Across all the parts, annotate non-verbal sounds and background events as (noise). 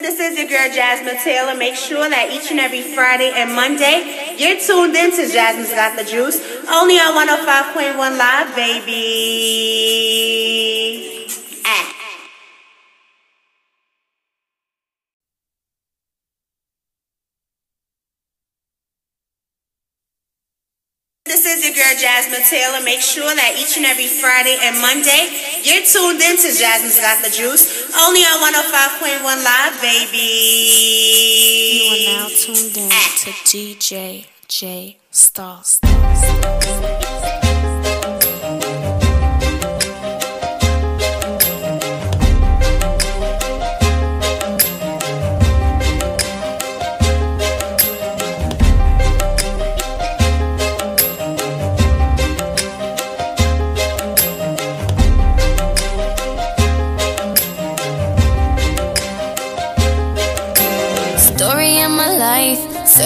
This is your girl Jasmine Taylor. Make sure that each and every Friday and Monday you're tuned in to Jasmine's Got the Juice, only on 105.1 Live, baby. Is your girl Jasmine Taylor. Make sure that each and every Friday and Monday you're tuned in to Jasmine's Got the Juice, only on 105.1 Live, baby. You are now tuned in ah. to DJ J Stars.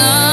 with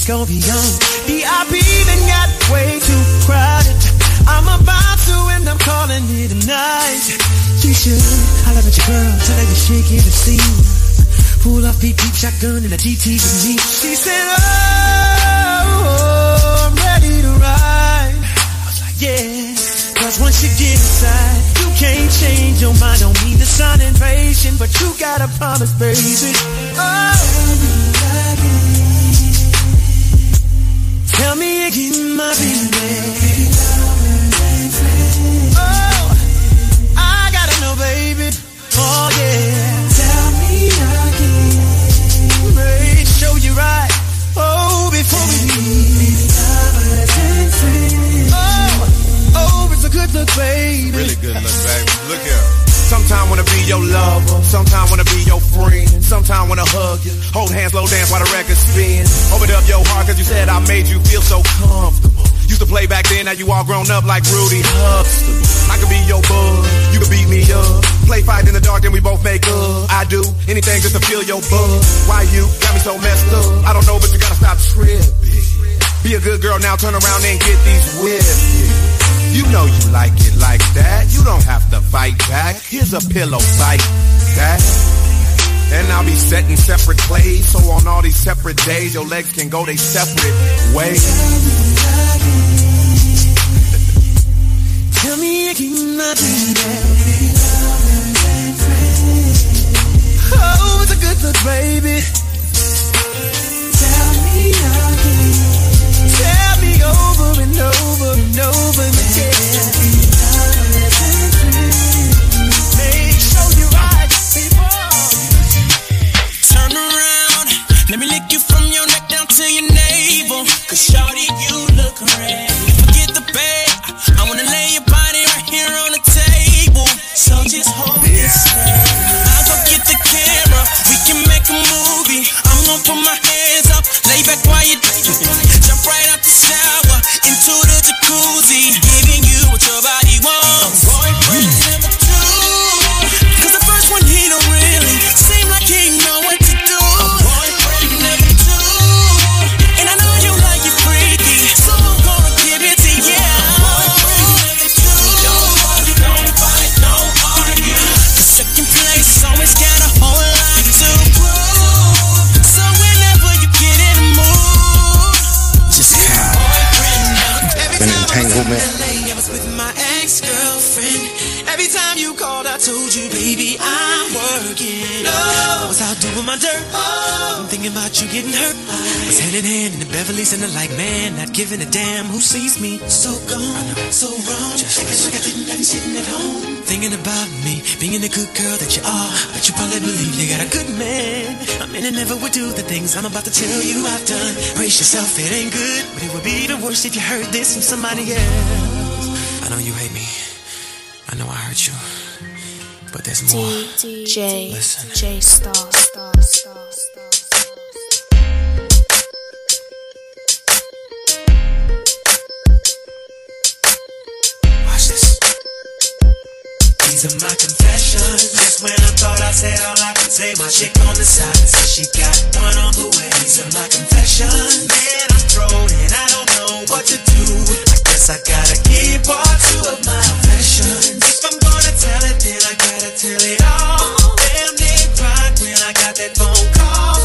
it's gonna be on. VIP then got way too crowded. I'm about to end up calling it a night. You should holler at your girl, tell her you're shaking the scene. Pull off peep peep shotgun in a GT with me. She said, now you all grown up like Rudy Huxtable. I could be your bud, you could beat me up. Play fight in the dark, then we both make up. I do anything just to feel your buzz. Why you got me so messed up? I don't know, but you gotta stop tripping. Be a good girl now, turn around and get these whips. You know you like it like that. You don't have to fight back. Here's a pillow fight that. And I'll be setting separate plays. So on all these separate days, your legs can go they separate ways. Tell me over and over and over again. Entanglement. I was with my ex-girlfriend. Every time you called, I told you, baby, working. I was out doing my dirt. I'm thinking about you getting hurt. Was hand in hand in the Beverly's and I'm like, man, not giving a damn who sees me. So gone, so wrong. Just like I didn't have sitting at home. Thinking about me, being the good girl that you are. But you probably believe you got a good man. I mean, I never would do the things I'm about to tell you I've done. Brace yourself, it ain't good. But it would be even worse if you heard this from somebody else. I know you hate me. I know I hurt you. But there's more. DJ Listen. J Star Star Star Star. Watch this. These are my confessions. Just when I thought I said all I could say, my chick on the side says she got one on the way. These are my confessions. Man, I'm thrown and I don't know what to do. Guess I gotta keep part two of my confessions. If I'm gonna tell it, then I gotta tell it all. Damn, they cried when I got that phone call.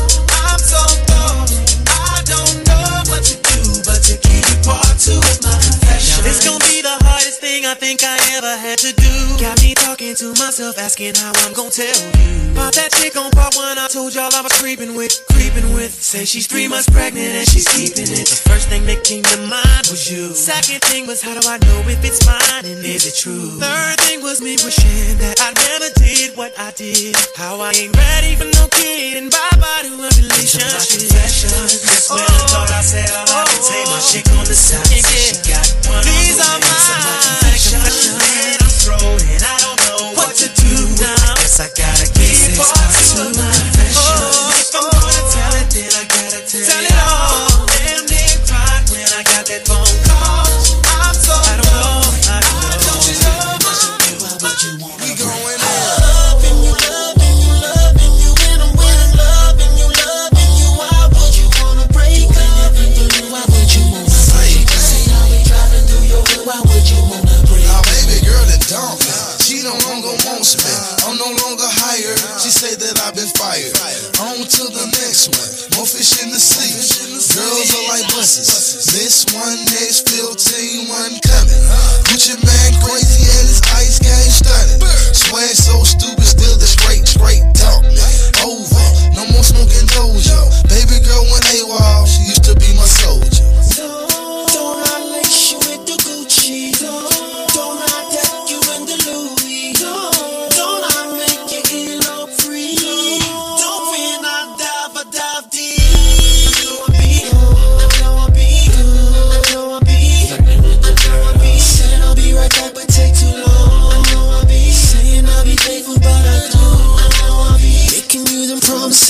I'm so gone. I don't know what to do, but to keep part two of my. Now, this gonna be the hardest thing I think I ever had to do. Got me talking to myself, asking how I'm gonna tell you. About that chick on part one, I told y'all I was creeping with, creeping with. Say she's three months pregnant and she's keeping it. The first thing that came to mind was you. Second thing was, how do I know if it's mine and is it true? Third thing was me wishing that I never did what I did. How I ain't ready for no kid and bye bye to a relationship. Just when I thought I said all I could take my chick on the side, said she got one These are my confessions. I'm and I don't know what to do now. Guess I gotta keep on two Girls are like buses. Miss one, next 15, one coming. Your man crazy and his ice game stunning. Swag so stupid,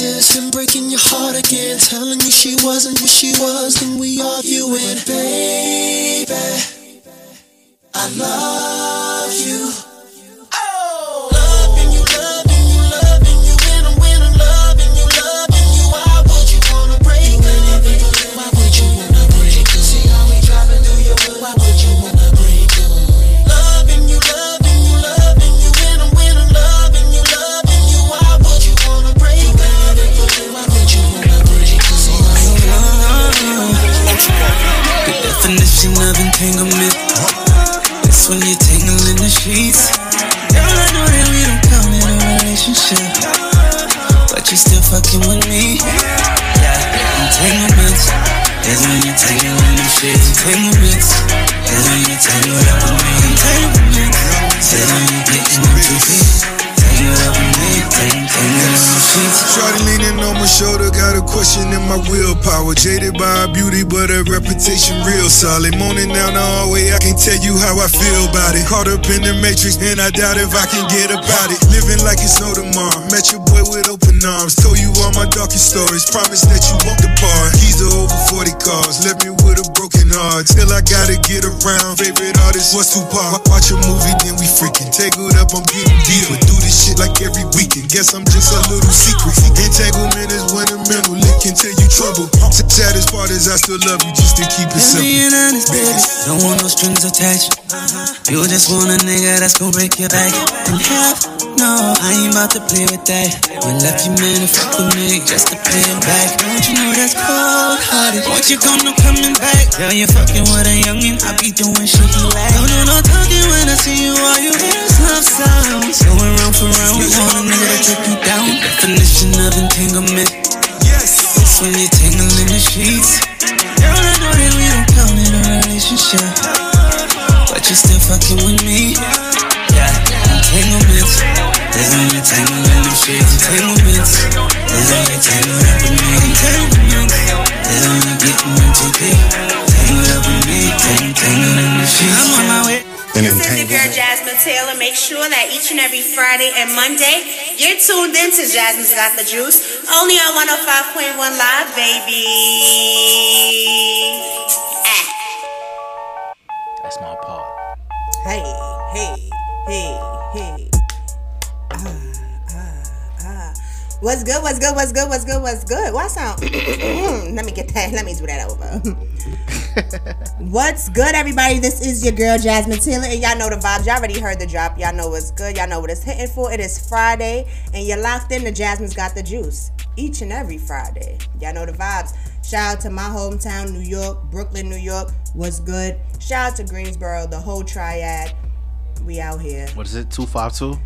and breaking your heart again. Telling you she wasn't who she was, then we arguing. Baby, I love reputation real solid. Moaning down the hallway, I can't tell you how I feel about it. Caught up in the matrix, and I doubt if I can get about it. Living like it's no tomorrow. Met your boy with open arms. Told you all my darkest stories. Promise that you won't depart. Keys to over 40 cars. Let me with a broken heart. Till I gotta get around. Favorite artist was Tupac. Watch a movie, then we freaking. Tangled up, I'm getting deeper. Do this shit like every weekend. Guess I'm just a little secret. Entanglement is when a mental lick can tell you trouble. Saddest part is I still love you just to keep it simple. being honest, baby, don't want no strings attached. You just want a nigga that's gonna break your back. And half, no, I ain't about to play with that. You left your man to fuck with me just to pay him back. Don't you know that's cold hearted? Won't you come no coming back? Girl, you're fucking with a youngin', I be doing shit he like. Don't do no talking when I see you, all you hear is love sounds. Going round for round, we want a nigga to take you down. Definition of entanglement. Yes. It's when you're tangling the sheets. Girl, I know that we don't count in a relationship. But you're still fucking with me. Yeah, entanglements. Is when you're tangling the. Entanglements. Is when you're up with me. Entanglements. Is when you're getting into deep. Tangled up with me. Tang, tangling the sheets. I'm on my way. This is your girl. Jasmine Taylor. Make sure that each and every Friday and Monday you're tuned in to Jasmine's Got the Juice, only on 105.1 Live, baby. Ah. That's my part. Hey, hey, hey, hey. Ah, ah, ah. What's good? What's good? What's good? What's good? What's good? What sound? Let me get that. Let me do that over. (laughs) What's good, everybody? This is your girl Jasmine Taylor, and y'all know the vibes. Y'all already heard the drop. Y'all know what's good. Y'all know what it's hitting for. It is Friday, and you're locked in The Jasmine's Got the Juice each and every Friday. Y'all know the vibes. Shout out to my hometown, New York, Brooklyn, New York. What's good? Shout out to Greensboro, the whole triad. We out here. What is it? Two five two.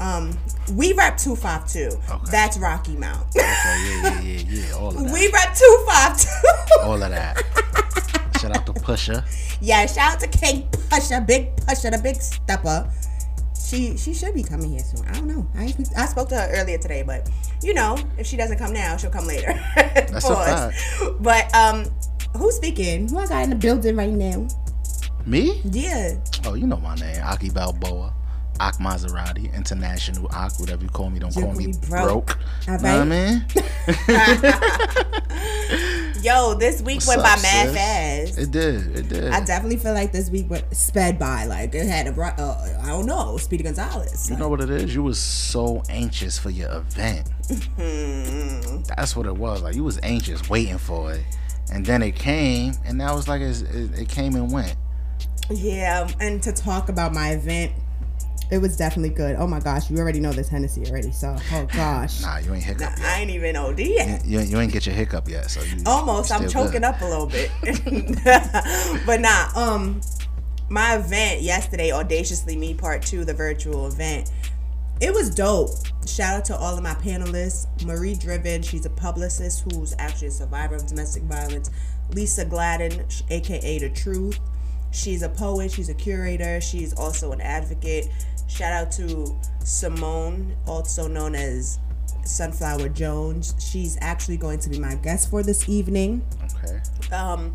Um, we rep two five two. Okay. That's Rocky Mount. Okay, yeah, yeah, yeah, yeah. All of (laughs) that. we rep two five two. All of that. Shout out to Pusha. Yeah, shout out to King Pusha, Big Pusha, the big stepper. She she should be coming here soon. I don't know. I I spoke to her earlier today, but you know, if she doesn't come now, she'll come later. (laughs) That's a Pause. But um, who's speaking? Who I got in the building right now? Me? Yeah. Oh, you know my name. Aki Balboa. Ak Maserati, International Ak, whatever you call me. Don't call me broke. broke. All Know what I mean? (laughs) Yo, this week What's went up, by mad sis? fast. It did. It did. I definitely feel like this week went sped by. Like it had a, uh, I don't know, Speedy Gonzalez. You know what it is? You was so anxious for your event. Hmm. That's what it was. Like you was anxious, waiting for it, and then it came, and that was like it, it came and went. Yeah, and to talk about my event, it was definitely good. Oh my gosh, you already know this Hennessy already, so oh (laughs) gosh. Nah, you ain't hiccup yet. I ain't even OD yet. You, you ain't get your hiccup yet, so you Almost, I'm choking good. up a little bit. (laughs) (laughs) but nah, um, my event yesterday, Audaciously Me Part 2, the virtual event, it was dope. Shout out to all of my panelists. Marie Driven, she's a publicist who's actually a survivor of domestic violence. Lisa Gladden, aka The Truth. She's a poet, she's a curator, she's also an advocate. Shout out to Simone, also known as Sunflower Jones. She's actually going to be my guest for this evening. Okay. Um,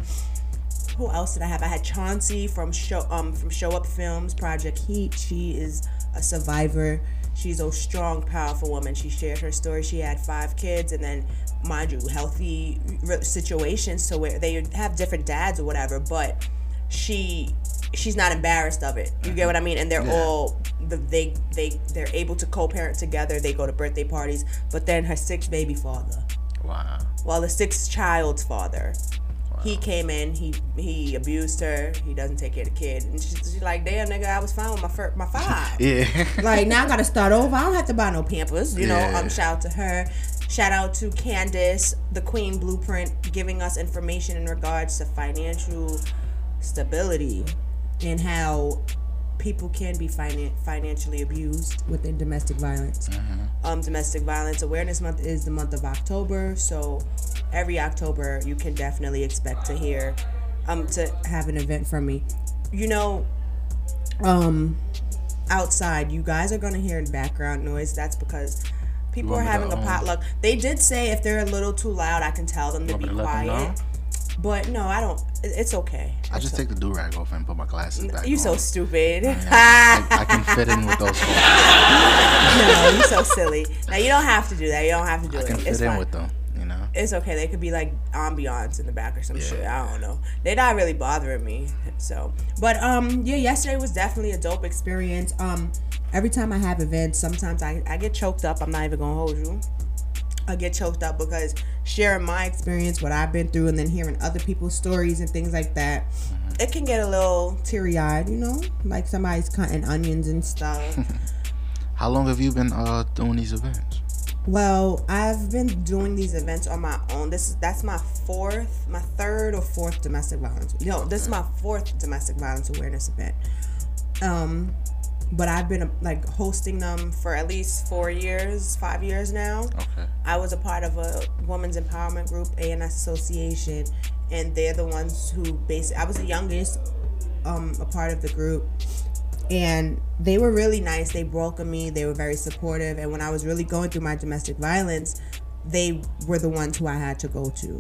who else did I have? I had Chauncey from show um from Show Up Films Project Heat. She is a survivor. She's a strong, powerful woman. She shared her story. She had five kids, and then, mind you, healthy situations to where they have different dads or whatever. But she she's not embarrassed of it. You get what I mean? And they're Yeah. all the, they they they're able to co-parent together. They go to birthday parties. But then her sixth baby father, Wow. well, the sixth child's father, he came in. He he abused her. He doesn't take care of the kid, and she's, she's like, "Damn, nigga, I was fine with my fir- my five. (laughs) Yeah. like now I gotta start over. I don't have to buy no Pampers. You know. Yeah. Um, shout out to her. Shout out to Candace, the Queen Blueprint, giving us information in regards to financial stability and how people can be finan- financially abused within domestic violence. Um, domestic violence awareness month is the month of October, so every October you can definitely expect to hear, um, to have an event from me. You know, um, outside, you guys are gonna hear background noise. That's because people are having a potluck. They did say if they're a little too loud, I can tell them to be to let them quiet. But no, I don't. It- It's okay. I just take the do rag off and put my glasses back. You so stupid. (laughs) I, I can fit in with those. (laughs) No, you're so silly. Now you don't have to do that. You don't have to do I it. can fit it's in fine. with them. You know. It's okay. They could be like ambiance in the back or some shit. I don't know. They're not really bothering me. So, but um, yeah, yesterday was definitely a dope experience. Um, every time I have events, sometimes I I get choked up. I'm not even gonna hold you. I get choked up because sharing my experience, what I've been through, and then hearing other people's stories and things like that, it can get a little teary eyed, you know, like somebody's cutting onions and stuff. (laughs) How long have you been uh doing these events? Well, I've been doing these events on my own. This is that's my fourth, my third or fourth domestic violence. No, this is my fourth domestic violence awareness event. Um, but I've been like hosting them for at least four years, five years now. Okay. I was a part of a women's empowerment group, ANS Association, and they're the ones who basically. I was the youngest, um, a part of the group, and they were really nice. They welcomed me. They were very supportive. And when I was really going through my domestic violence, they were the ones who I had to go to,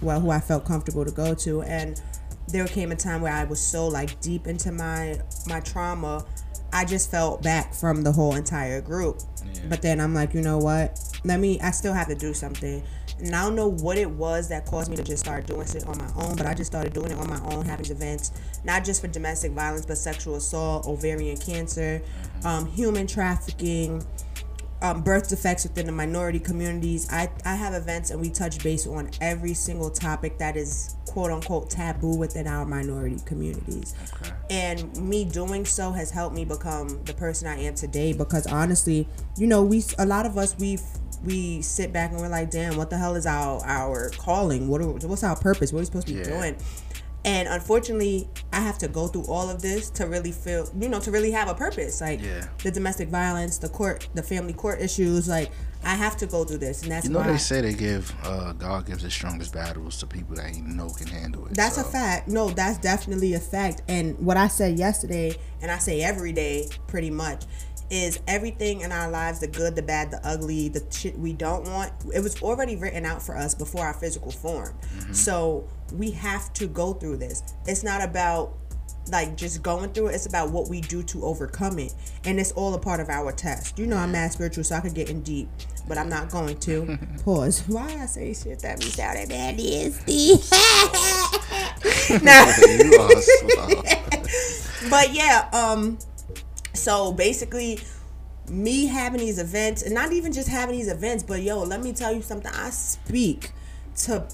well, who I felt comfortable to go to. And there came a time where I was so like deep into my my trauma, I just felt back from the whole entire group. But then I'm like, you know what? Let me. I still have to do something. And I don't know what it was that caused me to just start doing shit on my own, but I just started doing it on my own, having events, not just for domestic violence, but sexual assault, ovarian cancer, um, human trafficking, um, birth defects within the minority communities. I, I have events and we touch base on every single topic that is quote unquote taboo within our minority communities. And me doing so has helped me become the person I am today because honestly, you know, we a lot of us we we sit back and we're like, damn, what the hell is our our calling? What are, what's our purpose? What are we supposed to be Yeah. doing? And unfortunately, I have to go through all of this to really feel, you know, to really have a purpose. Like Yeah. the domestic violence, the court, the family court issues. Like I have to go through this, and that's You know why. they say they give uh God gives the strongest battles to people that he know can handle it. That's so. a fact. No, that's definitely a fact. And what I said yesterday, and I say every day pretty much, is everything in our lives the good, the bad, the ugly, the shit we don't want it was already written out for us before our physical form. So we have to go through this. It's not about like just going through it, it's about what we do to overcome it. And it's all a part of our test. You know, I'm mad spiritual, so I could get in deep, but I'm not going to. (laughs) Pause. Why I say shit that be sounding bad nasty. (laughs) (laughs) nah. you are slow. but yeah, um, so basically, me having these events, and not even just having these events, but yo, let me tell you something. I speak to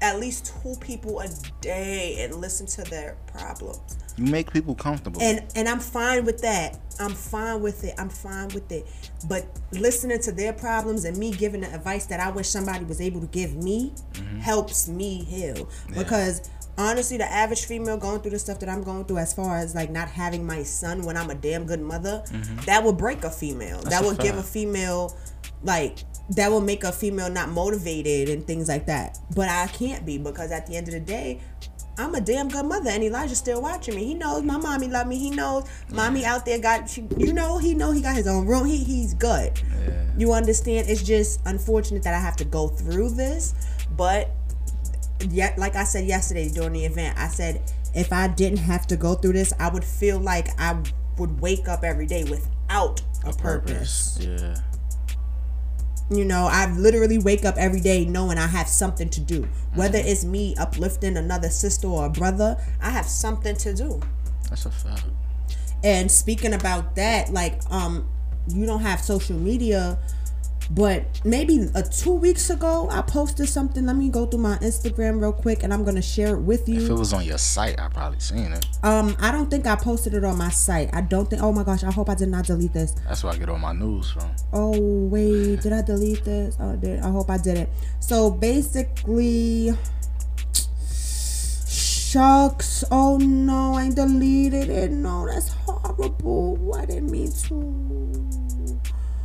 at least two people a day and listen to their problems. You make people comfortable. And and I'm fine with that. I'm fine with it. I'm fine with it. But listening to their problems and me giving the advice that I wish somebody was able to give me mm-hmm. helps me heal. Because honestly, the average female going through the stuff that I'm going through, as far as like not having my son when I'm a damn good mother, mm-hmm. that would break a female. that a will give a female like that will make a female not motivated and things like that. But I can't be because at the end of the day, I'm a damn good mother, and Elijah's still watching me. He knows my mommy love me. He knows mommy out there got she, you know he know he got his own room. He he's good. You understand? It's just unfortunate that I have to go through this, but yet like I said yesterday during the event, I said if I didn't have to go through this, I would feel like I would wake up every day without a, purpose. Yeah. You know, I literally wake up every day knowing I have something to do. Whether Mm-hmm. it's me uplifting another sister or a brother, I have something to do. That's a fact. And speaking about that, like, um, you don't have social media, but maybe uh, two weeks ago, I posted something. Let me go through my Instagram real quick, and I'm gonna share it with you. If it was on your site, I probably seen it. Um, I don't think I posted it on my site. I don't think. Oh my gosh, I hope I did not delete this. That's where I get all my news from. Oh wait, (laughs) did I delete this? Oh, I did. I hope I didn't. So basically, shucks. Oh no, I deleted it. No, that's horrible. I didn't mean to.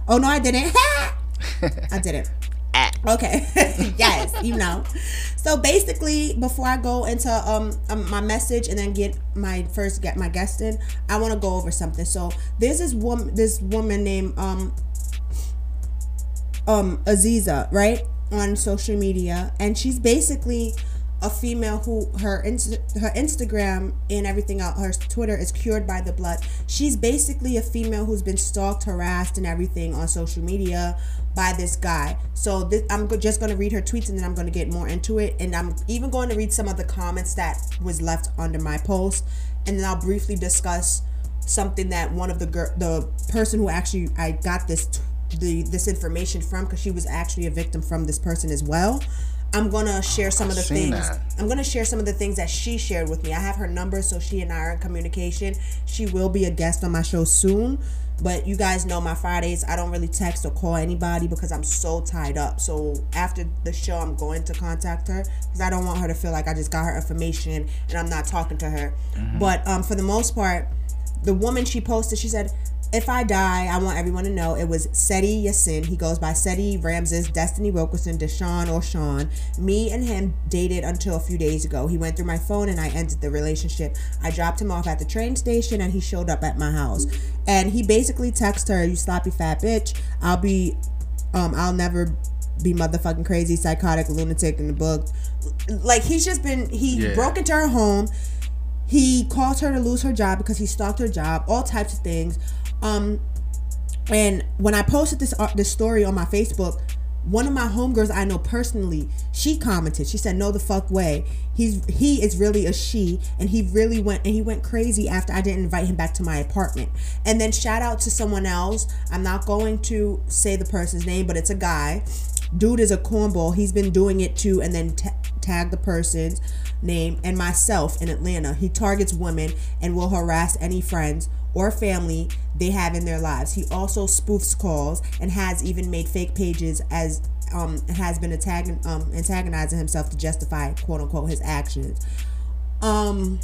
Oh no, I didn't. (laughs) (laughs) I didn't. Okay. (laughs) yes, you know. So basically, before I go into um, um my message and then get my first get my guest in, I want to go over something. So there's this woman, this woman named um um Aziza, right, on social media, and she's basically a female who her inst- her Instagram and everything else, her Twitter is cured by the blood. She's basically a female who's been stalked, harassed, and everything on social media by this guy. So this, I'm just going to read her tweets and then I'm going to get more into it. And I'm even going to read some of the comments that was left under my post, and then I'll briefly discuss something that one of the girl, the person who actually I got this t- the this information from, because she was actually a victim from this person as well. I'm gonna share some of the things. that. I'm gonna share some of the things that she shared with me. I have her number, so she and I are in communication. She will be a guest on my show soon. But you guys know my Fridays, I don't really text or call anybody because I'm so tied up. So after the show, I'm going to contact her because I don't want her to feel like I just got her information and I'm not talking to her. But um, for the most part, the woman she posted, she said, if I die, I want everyone to know it was Seti Yassin. He goes by Seti Ramses, Destiny Wilkerson, Deshaun or Sean. Me and him dated until a few days ago. He went through my phone and I ended the relationship. I dropped him off at the train station and he showed up at my house. And he basically texted her, You sloppy fat bitch. I'll be, um, I'll never be motherfucking crazy, psychotic, lunatic in the book. Like he's just been, he Yeah. broke into her home. He caused her to lose her job because he stalked her job, all types of things. Um, and when I posted this uh, this story on my Facebook, one of my homegirls I know personally, she commented. She said, "No, the fuck way. He's he is really a she, and he really went and he went crazy after I didn't invite him back to my apartment." And then shout out to someone else. I'm not going to say the person's name, but it's a guy. Dude is a cornball. He's been doing it too, and then ta tag the person's name and myself in Atlanta. He targets women and will harass any friends or family they have in their lives. He also spoofs calls and has even made fake pages as um has been antagon- um antagonizing himself to justify quote unquote his actions. Um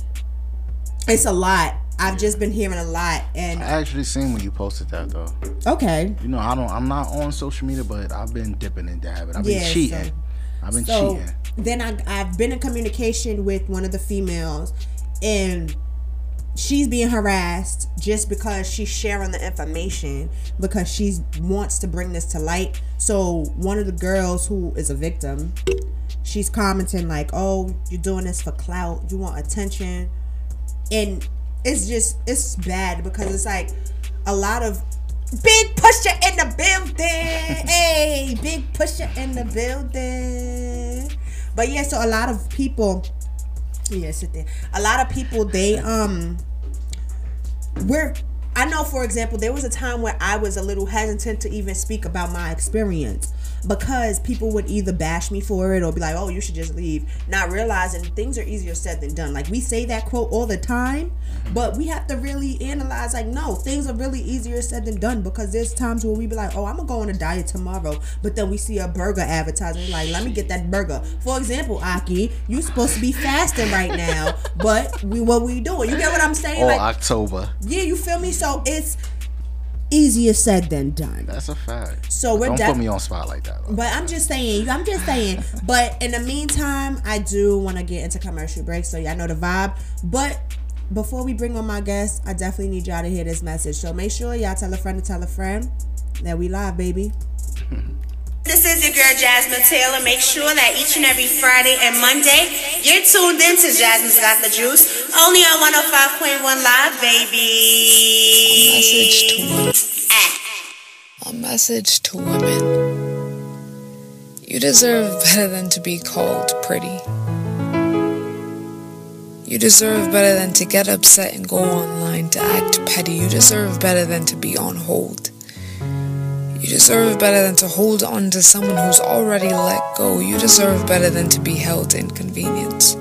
it's a lot. I've just been hearing a lot and I actually seen when you posted that though. okay. You know, I don't. I'm not on social media, but I've been dipping and dabbing. I've been Yeah, cheating. so- I've been So cheating. then I I've been in communication with one of the females and she's being harassed just because she's sharing the information because she wants to bring this to light. So one of the girls who is a victim, she's commenting like, "Oh, you're doing this for clout. You want attention." And it's just it's bad because it's like a lot of big pusher in the building. (laughs) hey, big pusher in the building. But yeah, so a lot of people yeah, sit there. A lot of people they um we're I know for example there was a time where I was a little hesitant to even speak about my experience because people would either bash me for it or be like, "Oh, you should just leave," not realizing things are easier said than done. Like we say that quote all the time, but we have to really analyze. Like, no, things are really easier said than done because there's times where we be like, "Oh, I'm gonna go on a diet tomorrow," but then we see a burger advertising, like, "Let me get that burger." For example, Aki, you're supposed to be fasting right now, but we what we doing? You get what I'm saying? All Like, October. yeah, you feel me? So it's easier said than done. That's a fact. So we're Don't def- put me on spot like that. though. But I'm just saying, I'm just saying. (laughs) But in the meantime, I do want to get into commercial break, so y'all know the vibe. But before we bring on my guest, I definitely need y'all to hear this message. So make sure y'all tell a friend to tell a friend that we live, baby. (laughs) This is your girl Jasmine Taylor. Make sure that each and every Friday and Monday you're tuned in to Jasmine's Got the Juice, only on 105.1 Live, baby. Message to one. Ah. Message to women. You deserve better than to be called pretty. You deserve better than to get upset and go online to act petty. You deserve better than to be on hold. You deserve better than to hold on to someone who's already let go. You deserve better than to be held in convenience.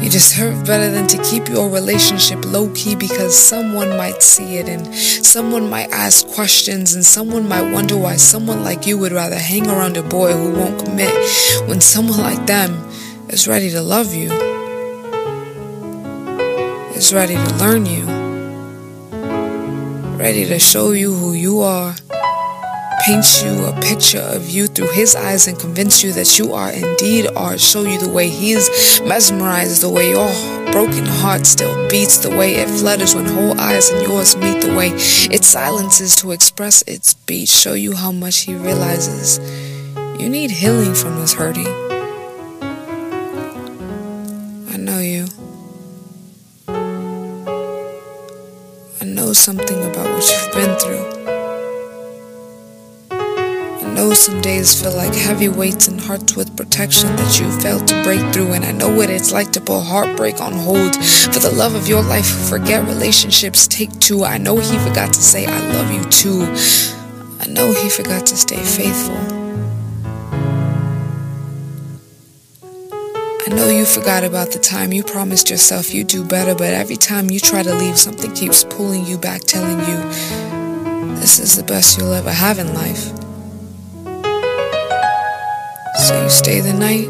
You deserve better than to keep your relationship low key because someone might see it and someone might ask questions and someone might wonder why someone like you would rather hang around a boy who won't commit when someone like them is ready to love you, is ready to learn you, ready to show you who you are paint you a picture of you through his eyes and convince you that you are indeed art, show you the way he's mesmerized, the way your broken heart still beats, the way it flutters when whole eyes and yours meet, the way it silences to express its beat, show you how much he realizes you need healing from this hurting. Know something about what you've been through. I know some days feel like heavy weights and hearts with protection that you failed to break through. And I know what it's like to put heartbreak on hold. For the love of your life, forget relationships, take two. I know he forgot to say, I love you too. I know he forgot to stay faithful. I know you forgot about the time you promised yourself you'd do better, but every time you try to leave, something keeps pulling you back, telling you this is the best you'll ever have in life. So you stay the night.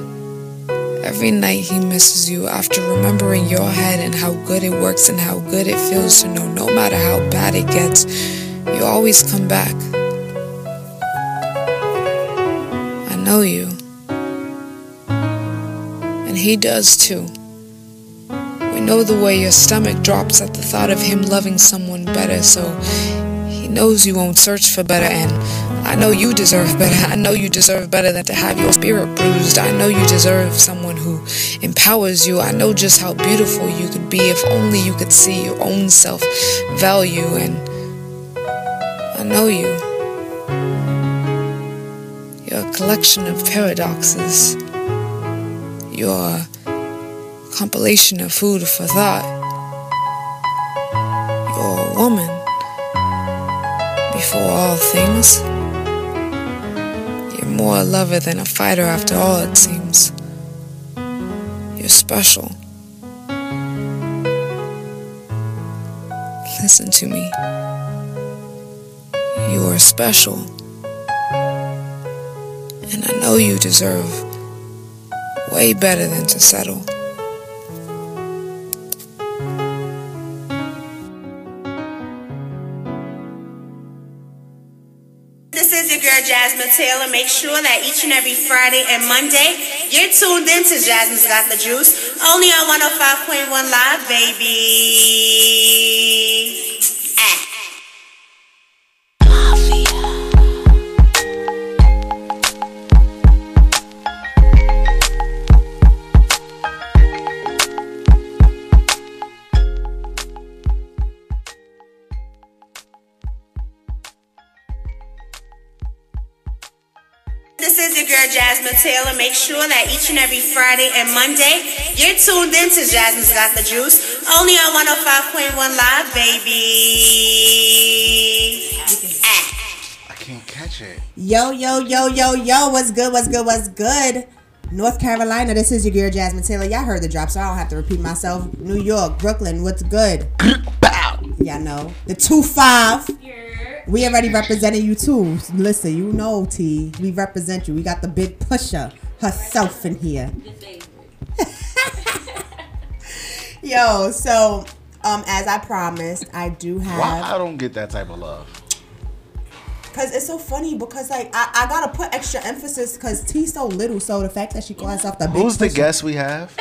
Every night he misses you after remembering your head and how good it works and how good it feels to know no matter how bad it gets, you always come back. I know you. And he does too. We know the way your stomach drops at the thought of him loving someone better, so he knows you won't search for better and I know you deserve better. I know you deserve better than to have your spirit bruised. I know you deserve someone who empowers you. I know just how beautiful you could be if only you could see your own self value. And I know you. You're a collection of paradoxes. You're compilation of food for thought. You're a woman before all things. You're more a lover than a fighter after all, it seems. You're special. Listen to me. You are special. And I know you deserve way better than to settle. This is your girl Jasmine Taylor. Make sure that each and every Friday and Monday you're tuned in to Jasmine's Got the Juice, only on 105.1 Live, baby. Taylor. Make sure that each and every Friday and Monday you're tuned in to Jasmine's Got the Juice, only on 105.1 Live, baby. I can't catch it. Yo, yo, yo, yo, yo, what's good, what's good, what's good? North Carolina, this is your girl Jasmine Taylor. Y'all heard the drop, so I don't have to repeat myself. New York, Brooklyn, what's good? (coughs) Y'all know. The 2-5. We already represented you too. Listen, you know, T. We represent you. We got the big pusher herself in here. (laughs) Yo, so um, as I promised, I do have. Why I don't get that type of love? Cause it's so funny because like I, I gotta put extra emphasis because T's so little, so the fact that she calls herself the big Who's the pusher- guest we have? (laughs)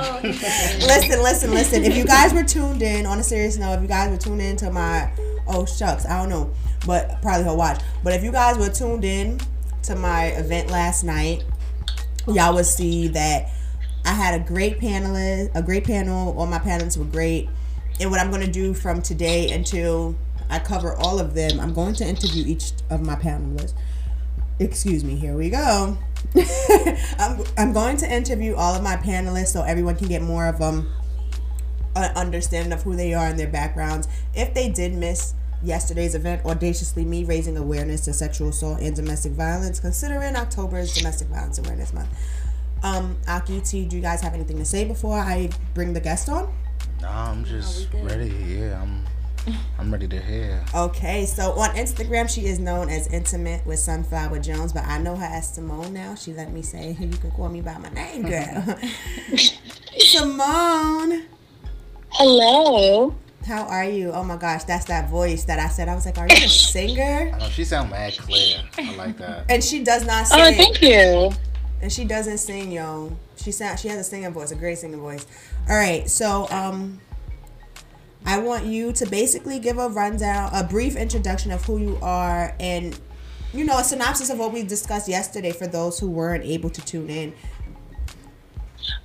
(laughs) listen, listen, listen. If you guys were tuned in on a serious note, if you guys were tuned in to my oh shucks, I don't know, but probably he'll watch. But if you guys were tuned in to my event last night, y'all would see that I had a great panelist, a great panel. All my panelists were great. And what I'm gonna do from today until I cover all of them. I'm going to interview each of my panelists. Excuse me. Here we go. I'm I'm going to interview all of my panelists so everyone can get more of them an understanding of who they are and their backgrounds. If they did miss yesterday's event, Audaciously Me raising awareness to sexual assault and domestic violence, considering October is Domestic Violence Awareness Month. Um, Aki, T, do you guys have anything to say before I bring the guest on? No, I'm just ready. Yeah, I'm. I'm ready to hear. Okay, so on Instagram, she is known as Intimate with Sunflower Jones, but I know her as Simone now. She let me say, you can call me by my name, girl. (laughs) Simone. Hello. How are you? Oh my gosh, that's that voice that I said. I was like, are you a (laughs) singer? I know she sound mad clear. I like that. And she does not sing. Oh, thank you. And she doesn't sing, yo. She sound she has a singing voice, a great singing voice. All right, so um I want you to basically give a rundown, a brief introduction of who you are and you know, a synopsis of what we discussed yesterday for those who weren't able to tune in.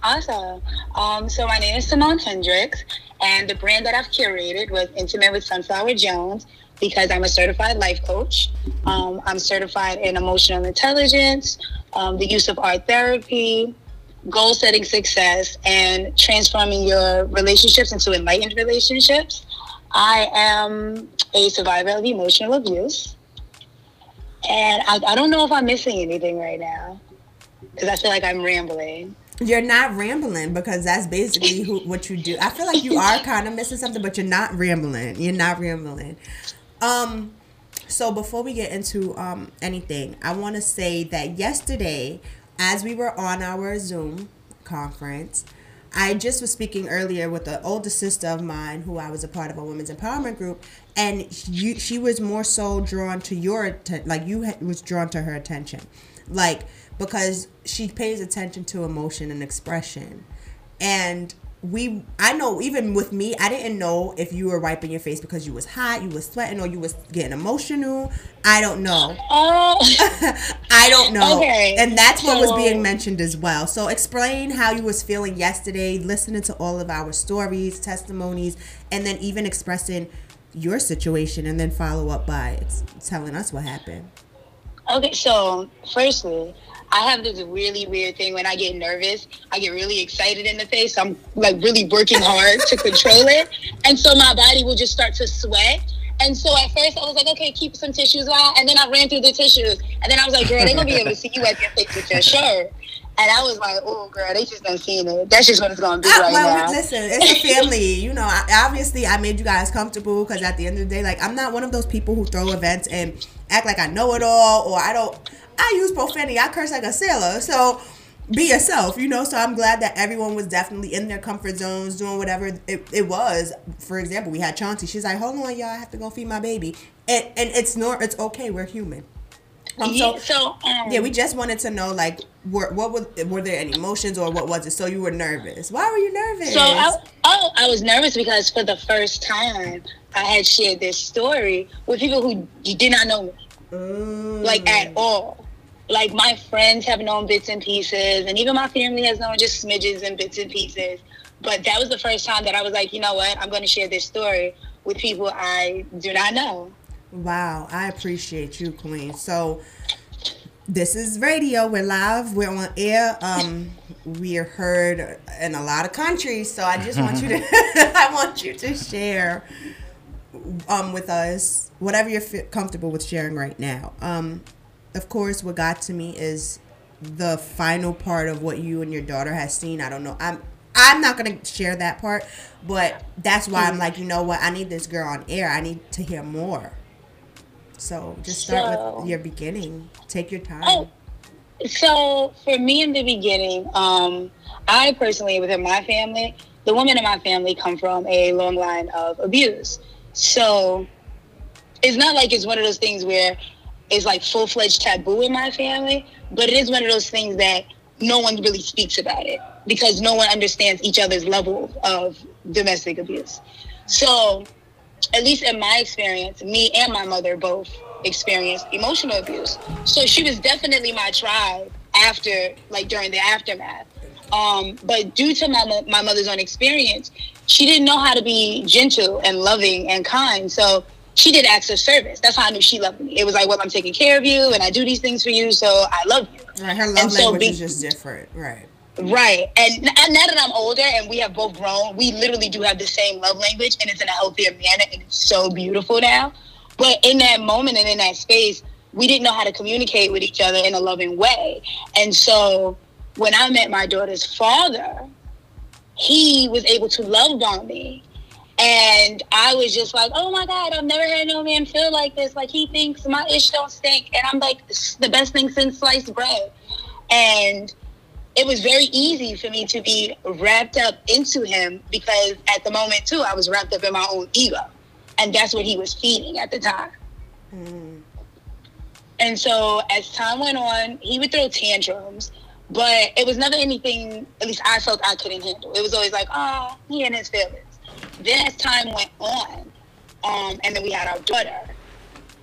Awesome. Um, so my name is Simone Hendricks, and the brand that I've curated was Intimate with Sunflower Jones because I'm a certified life coach. Um, I'm certified in emotional intelligence, um, the use of art therapy, goal setting success, and transforming your relationships into enlightened relationships. I am a survivor of emotional abuse. And I, I don't know if I'm missing anything right now because I feel like I'm rambling. You're not rambling because that's basically who, what you do. I feel like you are (laughs) kind of missing something, but you're not rambling. You're not rambling. Um, so before we get into um anything, I want to say that yesterday, as we were on our Zoom conference, I just was speaking earlier with the older sister of mine who I was a part of a women's empowerment group, and you, she was more so drawn to your like you had, was drawn to her attention, like because she pays attention to emotion and expression, and we I know even with me I didn't know if you were wiping your face because you was hot, you was sweating, or you was getting emotional. I don't know. Oh, (laughs) I don't know. Okay, And that's what was being mentioned as well. So explain how you was feeling yesterday, listening to all of our stories, testimonies, and then even expressing your situation and then follow up by telling us what happened. Okay, so firstly, I have this really weird thing when I get nervous. I get really excited in the face. So I'm like really working hard to control it. And so my body will just start to sweat. And so at first I was like, okay, keep some tissues out. And then I ran through the tissues. And then I was like, girl, they're going to be able to see you at your face with your shirt. And I was like, oh, girl, they just done seen it. That's just what it's going to be Ah, right well, now. listen, it's a family. You know, I, obviously, I made you guys comfortable because at the end of the day, like, I'm not one of those people who throw events and act like I know it all or I don't. I use profanity. I curse like a sailor. So be yourself, you know. So I'm glad that everyone was definitely in their comfort zones, doing whatever it, it was. For example, we had Chauncey. She's like, "Hold on, y'all, I have to go feed my baby," and and it's nor it's okay. We're human. Um, so, Yeah, so, um, yeah, we just wanted to know, like, were what were, were there any emotions or what was it? So you were nervous. Why were you nervous? So I, oh, I was nervous because for the first time I had shared this story with people who you did not know me, Mm. like at all. Like my friends have known bits and pieces, and even my family has known just smidges and bits and pieces. But that was the first time that I was like, you know what, I'm going to share this story with people I do not know. Wow, I appreciate you, Queen. So this is radio. We're live. We're on air. Um, we are heard in a lot of countries. So I just want you to, (laughs) (laughs) I want you to share, um, with us whatever you're comfortable with sharing right now. Um, of course, what got to me is the final part of what you and your daughter has seen. I don't know. I'm. I'm not gonna share that part, but that's why I'm like, you know what? I need this girl on air. I need to hear more. So just start So- with your beginning. Take your time. Oh, so for me in the beginning, um, I personally, within my family, the women in my family come from a long line of abuse. So it's not like it's one of those things where it's like full fledged taboo in my family, but it is one of those things that no one really speaks about it because no one understands each other's level of domestic abuse. So, at least in my experience, me and my mother both experienced emotional abuse. So she was definitely my tribe after, like during the aftermath. Um, but due to my my mother's own experience, she didn't know how to be gentle and loving and kind. So she did acts of service. That's how I knew she loved me. It was like, well, I'm taking care of you and I do these things for you, so I love you. Right, her love And so language be- is just different. Right. Right. And and now that I'm older and we have both grown, we literally do have the same love language and it's in a healthier manner and it's so beautiful now. But in that moment and in that space, we didn't know how to communicate with each other in a loving way. And so when I met my daughter's father, he was able to love on me. And I was just like, oh my God, I've never had no man feel like this. Like he thinks my ish don't stink. And I'm like, the best thing since sliced bread. And it was very easy for me to be wrapped up into him because at the moment too, I was wrapped up in my own ego. And that's what he was feeding at the time. Mm. And so as time went on, he would throw tantrums, but it was never anything, at least I felt I couldn't handle. It was always like, oh, he and his feelings. Then as time went on, um, and then we had our daughter,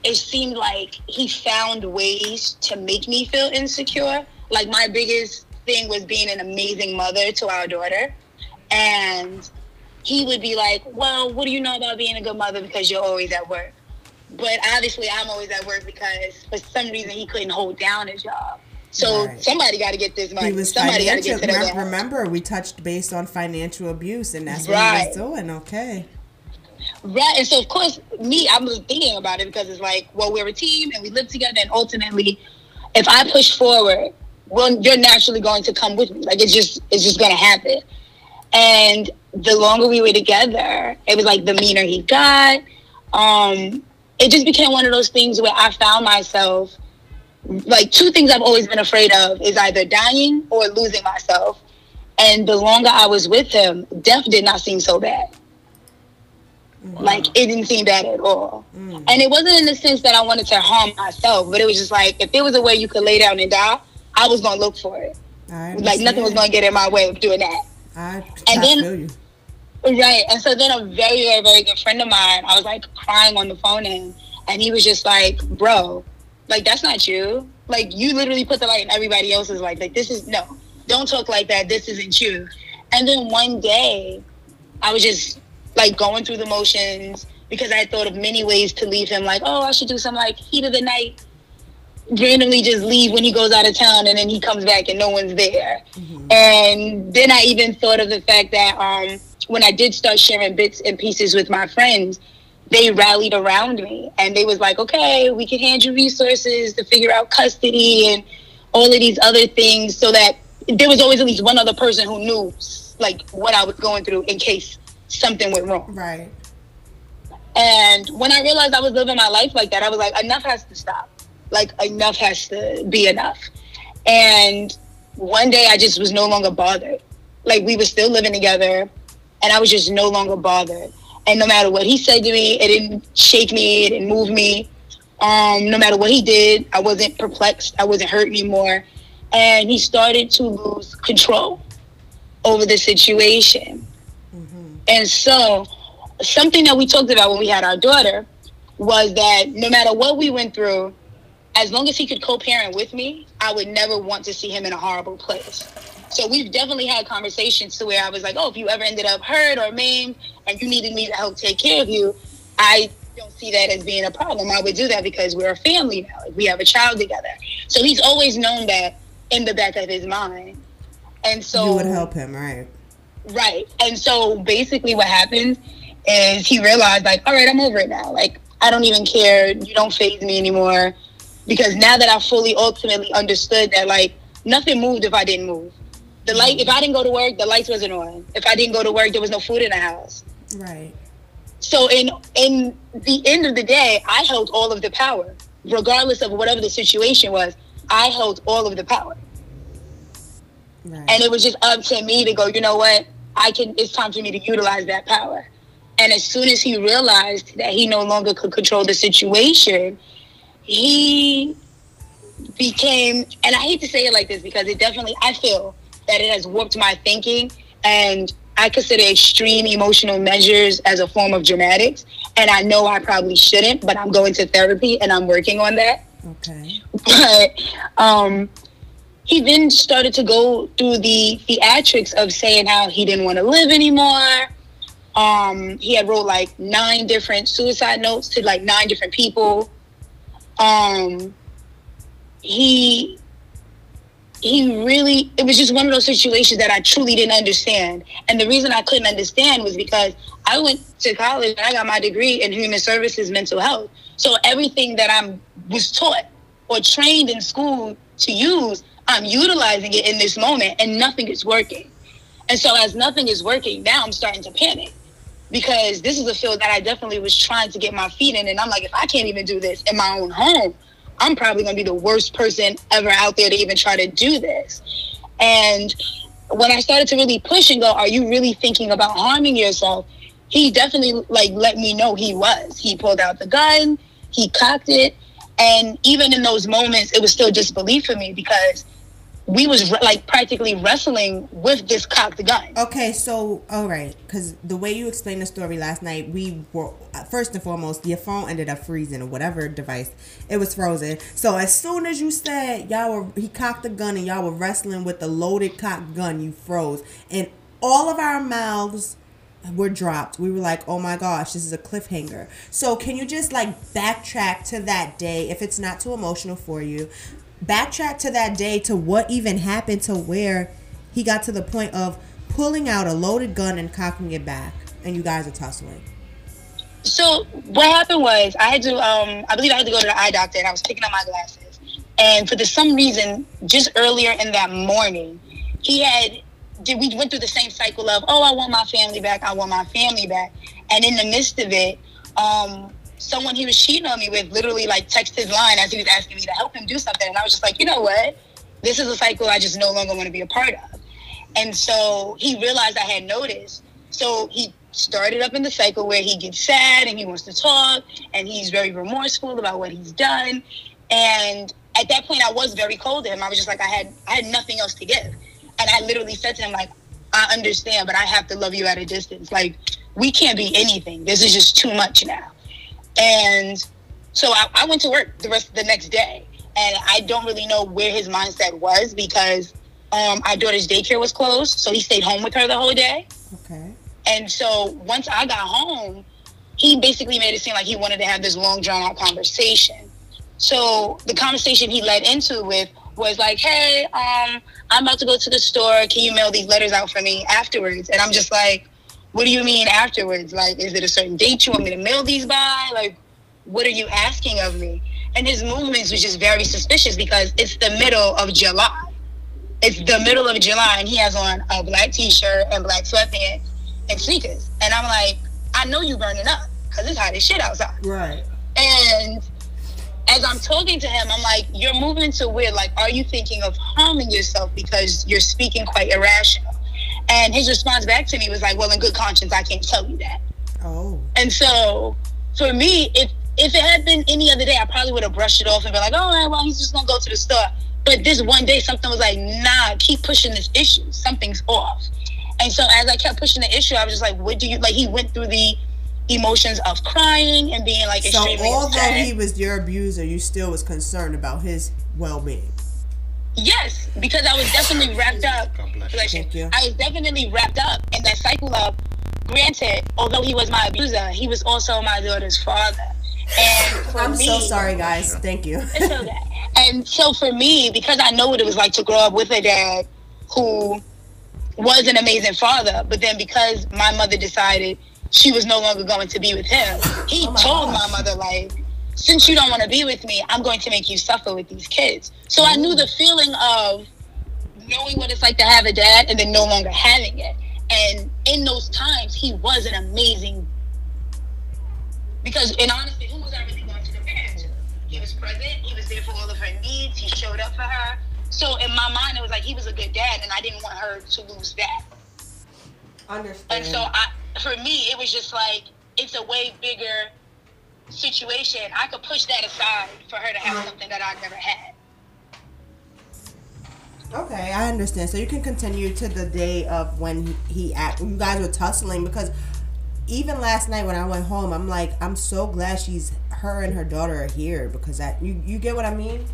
it seemed like he found ways to make me feel insecure. Like my biggest thing was being an amazing mother to our daughter. And he would be like, well, what do you know about being a good mother because you're always at work? But obviously, I'm always at work because for some reason he couldn't hold down his job. So Right. somebody got to get this money. He was somebody got to get to the Remember, remember, we touched based on financial abuse, and that's what he was doing. Okay. Right. And so, of course, me, I'm thinking about it because it's like, well, we're a team and we live together. And ultimately, if I push forward, well, you're naturally going to come with me. Like, it's just, it's just going to happen. And the longer we were together, it was like the meaner he got. Um, it just became one of those things where I found myself like two things I've always been afraid of is either dying or losing myself. And the longer I was with him, death did not seem so bad. Like it didn't seem bad at all. Mm. And it wasn't in the sense that I wanted to harm myself, but it was just like if there was a way you could lay down and die, I was gonna look for it. Like nothing was gonna get in my way of doing that. I, And I then- feel you. Right. And so then a very, very, very good friend of mine, I was like crying on the phone him. And he was just like, bro, like, that's not you. Like, you literally put the light in everybody else's life. Like, this is, no, don't talk like that. This isn't you. And then one day, I was just like going through the motions because I thought of many ways to leave him. Like, oh, I should do some like heat of the night, randomly just leave when he goes out of town and then he comes back and no one's there. And then I even thought of the fact that um, when I did start sharing bits and pieces with my friends, they rallied around me and they was like, okay, we can hand you resources to figure out custody and all of these other things so that there was always at least one other person who knew like what I was going through in case something went wrong. Right. And when I realized I was living my life like that, I was like, enough has to stop. Like, enough has to be enough. And one day I just was no longer bothered. Like, we were still living together, and I was just no longer bothered. And no matter what he said to me, it didn't shake me, it didn't move me. Um, no matter what he did, I wasn't perplexed, I wasn't hurt anymore. And he started to lose control over the situation. And so, something that we talked about when we had our daughter was that no matter what we went through, as long as he could co-parent with me, I would never want to see him in a horrible place. So we've definitely had conversations to where I was like, "Oh, if you ever ended up hurt or maimed and you needed me to help take care of you, I don't see that as being a problem. I would do that because we're a family now. Like, we have a child together." So he's always known that in the back of his mind. And so you would help him, right? Right. And so basically what happened is he realized like, all right, I'm over it now. Like I don't even care. You don't faze me anymore. Because now that I fully ultimately understood that like nothing moved if I didn't move. The light if I didn't go to work, the lights wasn't on. If I didn't go to work, there was no food in the house. Right. So in in the end of the day, I held all of the power. Regardless of whatever the situation was, I held all of the power. Right. And it was just up to me to go, you know what? I can it's time for me to utilize that power. And as soon as he realized that he no longer could control the situation, he became and I hate to say it like this because it definitely I feel that it has warped my thinking and I consider extreme emotional measures as a form of dramatics. And I know I probably shouldn't, but I'm going to therapy and I'm working on that Okay. (laughs) but um, he then started to go through the theatrics of saying how he didn't want to live anymore. Um, he had wrote like nine different suicide notes to like nine different people. Um, he he really it was just one of those situations that I truly didn't understand. And the reason I couldn't understand was because I went to college and I got my degree in human services mental health. So everything that I'm was taught or trained in school to use, I'm utilizing it in this moment and nothing is working. And so as nothing is working, now I'm starting to panic because this is a field that I definitely was trying to get my feet in. And I'm like, if I can't even do this in my own home, I'm probably going to be the worst person ever out there to even try to do this. And when I started to really push and go, are you really thinking about harming yourself? He definitely like let me know he was. He pulled out the gun, he cocked it, and even in those moments, it was still disbelief for me because we was like practically wrestling with this cocked gun. Okay, so all right, because the way you explained the story last night, we were first and foremost, your phone ended up freezing or whatever device, it was frozen. So as soon as you said y'all were, he cocked the gun and y'all were wrestling with the loaded cocked gun, you froze, and all of our mouths were dropped. We were like, oh my gosh, this is a cliffhanger. So can you just like backtrack to that day if it's not too emotional for you? Backtrack to that day to what even happened to where he got to the point of pulling out a loaded gun and cocking it back, and you guys are tussling. So what happened was I had to, um, I believe I had to go to the eye doctor, and I was picking up my glasses. And for the, some reason, just earlier in that morning, he had did we went through the same cycle of oh I want my family back, I want my family back, and in the midst of it, um, someone he was cheating on me with literally like text his line as he was asking me to help him do something. And I was just like, you know what? This is a cycle I just no longer want to be a part of. And so he realized I had noticed. So he started up in the cycle where he gets sad and he wants to talk and he's very remorseful about what he's done. And at that point I was very cold to him. I was just like I had I had nothing else to give. And I literally said to him like, I understand, but I have to love you at a distance. Like we can't be anything. This is just too much now. And so I, I went to work the rest the next day, and I don't really know where his mindset was because um, our daughter's daycare was closed, so he stayed home with her the whole day. Okay. And so once I got home, he basically made it seem like he wanted to have this long drawn out conversation. So the conversation he led into with was like, "Hey, um, I'm about to go to the store. Can you mail these letters out for me afterwards?" And I'm just like, what do you mean afterwards? Like, is it a certain date you want me to mail these by? Like, what are you asking of me? And his movements was just very suspicious because it's the middle of July. It's the middle of July, and he has on a black t-shirt and black sweatpants and sneakers. And I'm like, I know you're burning up because it's hot as shit outside. Right. And as I'm talking to him, I'm like, you're moving too weird. Like, are you thinking of harming yourself because you're speaking quite irrational? And his response back to me was like, "Well, in good conscience, I can't tell you that." Oh. And so, for me, if if it had been any other day, I probably would have brushed it off and been like, "Oh, well, he's just gonna go to the store." But this one day, something was like, "Nah, keep pushing this issue. Something's off." And so, as I kept pushing the issue, I was just like, "What do you like?" He went through the emotions of crying and being like so extremely although upset. he was your abuser, you still was concerned about his well-being. Yes, because I was definitely wrapped up. I was definitely wrapped up in that cycle of. Granted, although he was my abuser, he was also my daughter's father. And for I'm me, so sorry, guys. Thank you. Okay. (laughs) And so for me, because I know what it was like to grow up with a dad who was an amazing father, but then because my mother decided she was no longer going to be with him, he oh told my mother like, since you don't want to be with me, I'm going to make you suffer with these kids. So I knew the feeling of knowing what it's like to have a dad and then no longer having it. And in those times, he was an amazing. Because in honesty, who was I really going to compare to? He was present. He was there for all of her needs. He showed up for her. So in my mind, it was like he was a good dad, and I didn't want her to lose that. Understand. And so I, for me, it was just like it's a way bigger situation. I could push that aside for her to have uh-huh. something that I never had. Okay, I understand. So you can continue to the day of when he, he act. You guys were tussling because even last night when I went home, I'm like, I'm so glad she's her and her daughter are here because that you you get what I mean.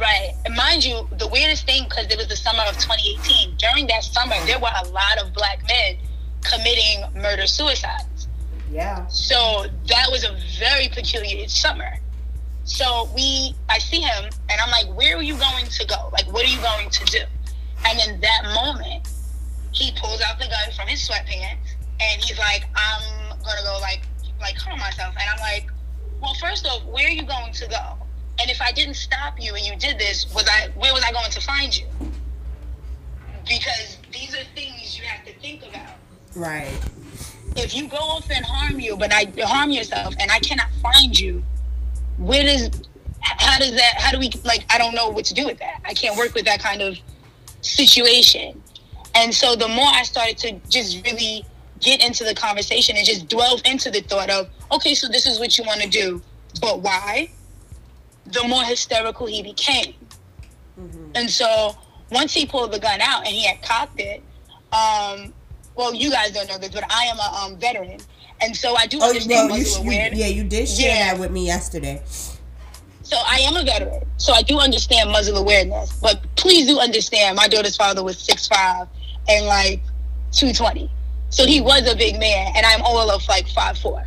Right. And mind you, the weirdest thing, because it was the summer of 2018, during that summer, there were a lot of black men committing murder suicides. Yeah. So that was a very peculiar summer. So we, I see him, and I'm like, "Where are you going to go? Like, what are you going to do?" And in that moment, he pulls out the gun from his sweatpants, and he's like, "I'm gonna go like, like harm myself." And I'm like, "Well, first off, where are you going to go? And if I didn't stop you and you did this, was I where was I going to find you?" Because these are things you have to think about Right. If you go off and harm you, but I harm yourself, and I cannot find you, where does, how does that, how do we, like, I don't know what to do with that. I can't work with that kind of situation. And so the more I started to just really get into the conversation and just delve into the thought of, okay, so this is what you want to do, but why? The more hysterical he became. And so once he pulled the gun out and he had cocked it, um, well, you guys don't know this, but I am a um, veteran, and so I do Oh, understand well, you, muzzle you, awareness. yeah, you did share Yeah. that with me yesterday. So I am a veteran, so I do understand muzzle awareness. But please do understand, my daughter's father was six five and like two twenty, so he was a big man, and I'm all of like five four.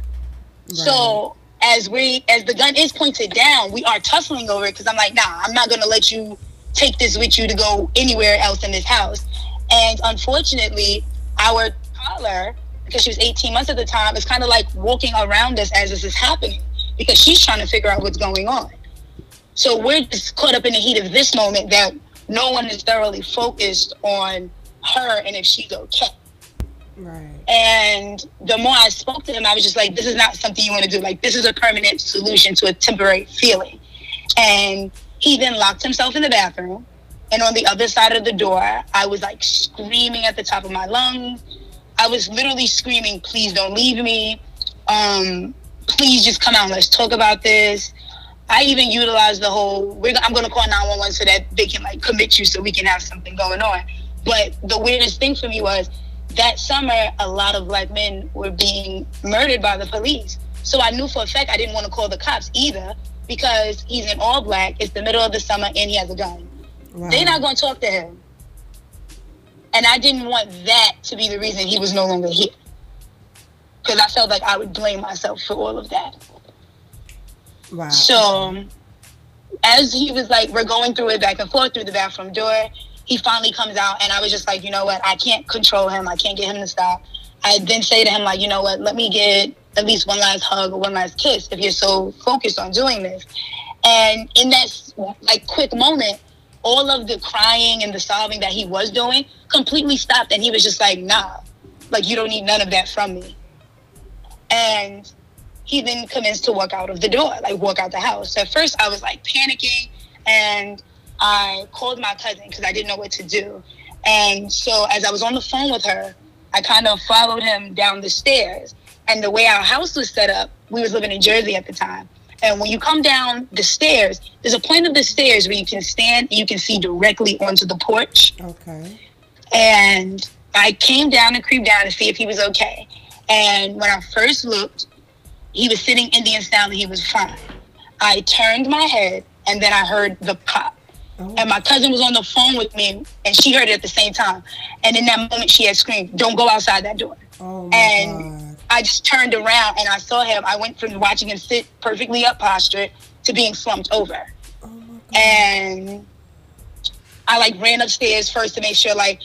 So as we as the gun is pointed down, we are tussling over it because I'm like, nah, I'm not gonna let you take this with you to go anywhere else in this house. And unfortunately, our toddler, because she was 18 months at the time, is kind of like walking around us as this is happening because she's trying to figure out what's going on. So we're just caught up in the heat of this moment that no one is thoroughly focused on her and if she's okay. Right. And the more I spoke to him, I was just like, this is not something you want to do. Like, this is a permanent solution to a temporary feeling. And he then locked himself in the bathroom. And on the other side of the door, I was like screaming at the top of my lungs. I was literally screaming, please don't leave me. Um, please just come out let's talk about this. I even utilized the whole, I'm going to call 911 so that they can like commit you so we can have something going on. But the weirdest thing for me was that summer, a lot of black men were being murdered by the police. So I knew for a fact I didn't want to call the cops either because he's an all black, it's the middle of the summer, and he has a gun. They're not going to talk to him. And I didn't want that to be the reason he was no longer here. Because I felt like I would blame myself for all of that. Wow. So as he was like, we're going through it back and forth through the bathroom door, he finally comes out and I was just like, you know what, I can't control him. I can't get him to stop. I then say to him, like, you know what, let me get at least one last hug or one last kiss if you're so focused on doing this. And in that like quick moment, all of the crying and the sobbing that he was doing completely stopped and he was just like, nah, like you don't need none of that from me. And he then commenced to walk out of the door, like walk out the house. At first, I was like panicking, and I called my cousin because I didn't know what to do. And so, as I was on the phone with her, I kind of followed him down the stairs. And the way our house was set up, we was living in Jersey at the time. And when you come down the stairs, there's a point of the stairs where you can stand and you can see directly onto the porch. Okay. And I came down and creeped down to see if he was okay. And when I first looked, he was sitting Indian style and he was fine. I turned my head and then I heard the pop. Oh. And my cousin was on the phone with me and she heard it at the same time. And in that moment, she had screamed, Don't go outside that door. Oh and I just turned around and I saw him. I went from watching him sit perfectly up postured to being slumped over. Oh and I like ran upstairs first to make sure like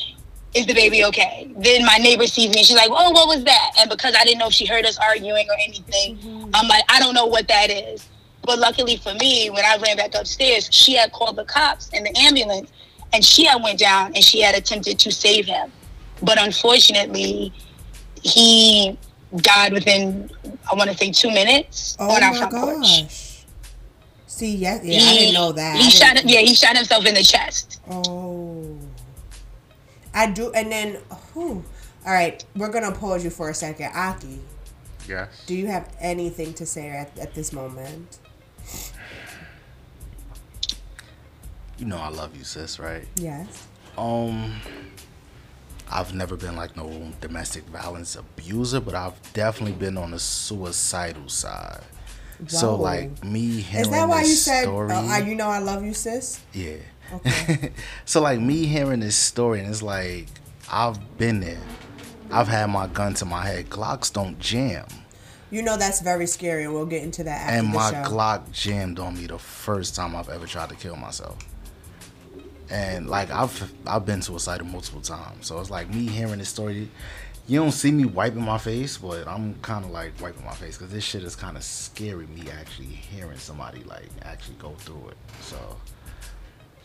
is the baby okay? Then my neighbor sees me and she's like, Oh, what was that? And because I didn't know if she heard us arguing or anything, mm-hmm. I'm like, I don't know what that is. But luckily for me, when I ran back upstairs, she had called the cops and the ambulance and she had went down and she had attempted to save him. But unfortunately, he died within I want to say two minutes Oh on our my front porch. gosh. See, yeah, yeah, I didn't know that. He shot. didn't- Yeah, he shot himself in the chest. Oh. I do, and then, whew. all right, we're gonna pause you for a second, Aki. Yes. Do you have anything to say at, at this moment? You know I love you, sis, right? Yes. Um, I've never been like no domestic violence abuser, but I've definitely been on the suicidal side. So like me hearing Is that why you this said, story, uh, you know, I love you, sis? yeah. Okay. (laughs) so like me hearing this story, and it's like I've been there. I've had my gun to my head. Glocks don't jam. You know that's very scary, and we'll get into that after and my show. Glock jammed on me the first time I've ever tried to kill myself. And like I've I've been suicidal multiple times, so it's like me hearing this story. You don't see me wiping my face, but I'm kind of like wiping my face because this shit is kind of scary. Me actually hearing somebody like actually go through it. So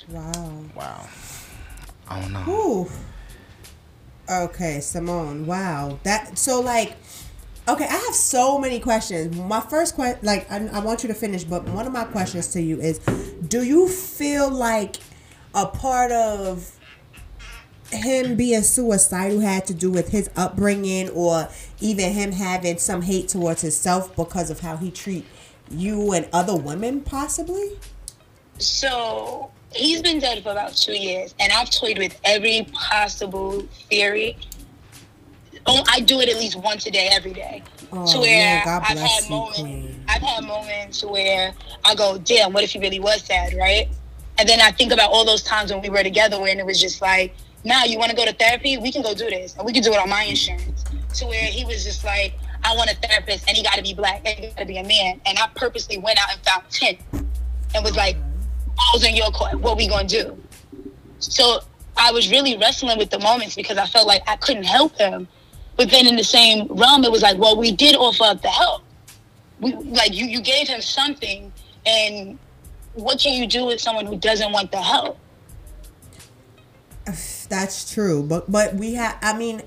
wow. wow, I don't know. Okay, Simone. Wow. That so like. Okay, I have so many questions. My first question, like, I, I want you to finish, but one of my questions to you is, do you feel like a part of him being suicidal had to do with his upbringing, or even him having some hate towards himself because of how he treat you and other women, possibly? So he's been dead for about two years, and I've toyed with every possible theory. Oh, I do it at least once a day, every day. Oh, to where God I've bless had you, moments. Queen. I've had moments where I go, "Damn, what if he really was sad?" Right? And then I think about all those times when we were together, when it was just like, "Nah, you want to go to therapy? We can go do this, and we can do it on my insurance." To where he was just like, "I want a therapist, and he got to be black, and he got to be a man." And I purposely went out and found ten, and was like, "Balls in your court. What we gonna do?" So I was really wrestling with the moments because I felt like I couldn't help him. But then in the same realm, it was like, well, we did offer up the help. We like you, you gave him something, and what can you do with someone who doesn't want the help? That's true, but but we have. I mean,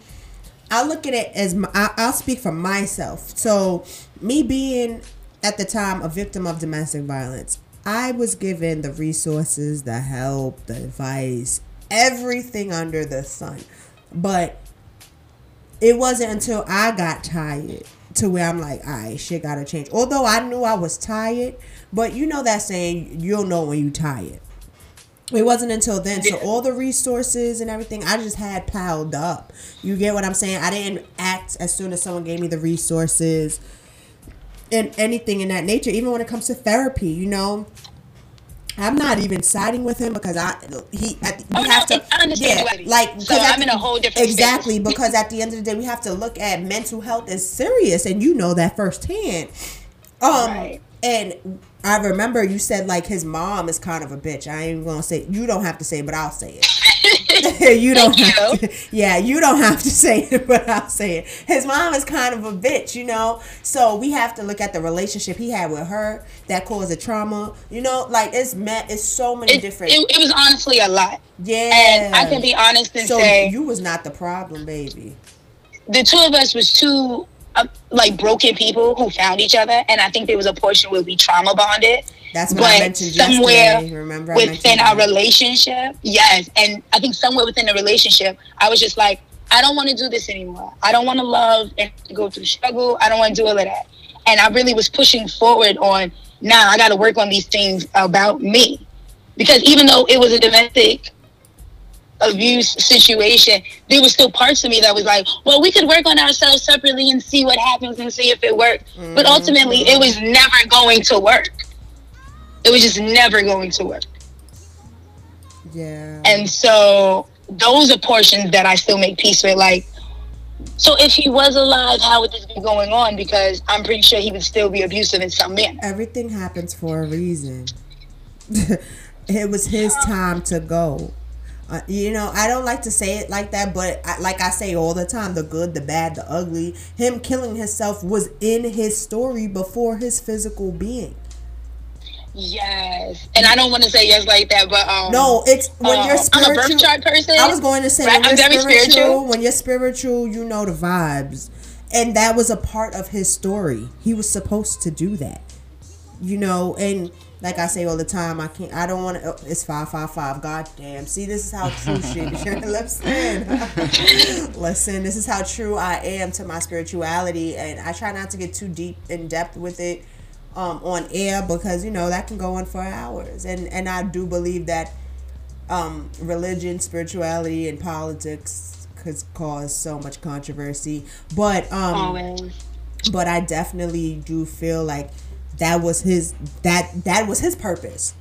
I look at it as my, I, I'll speak for myself. So me being at the time a victim of domestic violence, I was given the resources, the help, the advice, everything under the sun, but it wasn't until I got tired to where I'm like, all right, shit gotta change. Although I knew I was tired, but you know that saying, you'll know when you tired. It It wasn't until then. So all the resources and everything I just had piled up. You get what I'm saying? I didn't act as soon as someone gave me the resources and anything in that nature. Even when it comes to therapy, you know, I'm not even siding with him because I he at, we Oh, no, have to I understand yeah like so I'm in a whole different exactly space. because at the end of the day we have to look at mental health as serious and you know that firsthand. Um and I remember you said like his mom is kind of a bitch. I ain't gonna say you don't have to say, it, but I'll say it. (laughs) you don't have to, yeah, you don't have to (laughs) say it, but I'll say it. His mom is kind of a bitch, you know. So we have to look at the relationship he had with her that caused a trauma. You know, like it's met. It's so many It, different. it, it was honestly a lot. yeah, And I can be honest and so say you was not the problem, baby. the two of us was two uh, like broken people who found each other, and I think there was a portion where we trauma bonded. That's what I but mentioned somewhere. Remember, I within our that. relationship, yes, and I think somewhere within the relationship, I was just like, I don't want to do this anymore. I don't want to love and go through struggle. I don't want to do all of that. And I really was pushing forward on, now I got to work on these things about me, because even though it was a domestic abuse situation, there was still parts of me that was like, well, we could work on ourselves separately and see what happens and see if it worked. But mm-hmm. ultimately, it was never going to work. It was just never going to work. Yeah. And so those are portions that I still make peace with. Like, so if he was alive, how would this be going on? Because I'm pretty sure he would still be abusive in some manner. Everything happens for a reason. (laughs) it was his time to go. Uh, you know, I don't like to say it like that, but I, like I say all the time, the good, the bad, the ugly. Him killing himself was in his story before his physical being. Yes, and I don't want to say yes like that, but um, No, it's when um, you're I'm a birth chart person. I was going to say right? when you're spiritual, spiritual. When you're spiritual, you know the vibes, and that was a part of his story. He was supposed to do that, you know. And like I say all the time, I can't. I don't want to. It's five five five. God damn. See, this is how true shit. (laughs) Listen, (laughs) listen. This is how true I am to my spirituality, and I try not to get too deep in depth with it um, on air because you know that can go on for hours, and and I do believe that um, religion, spirituality, and politics could cause so much controversy. But um, Always. but I definitely do feel like that was his that that was his purpose.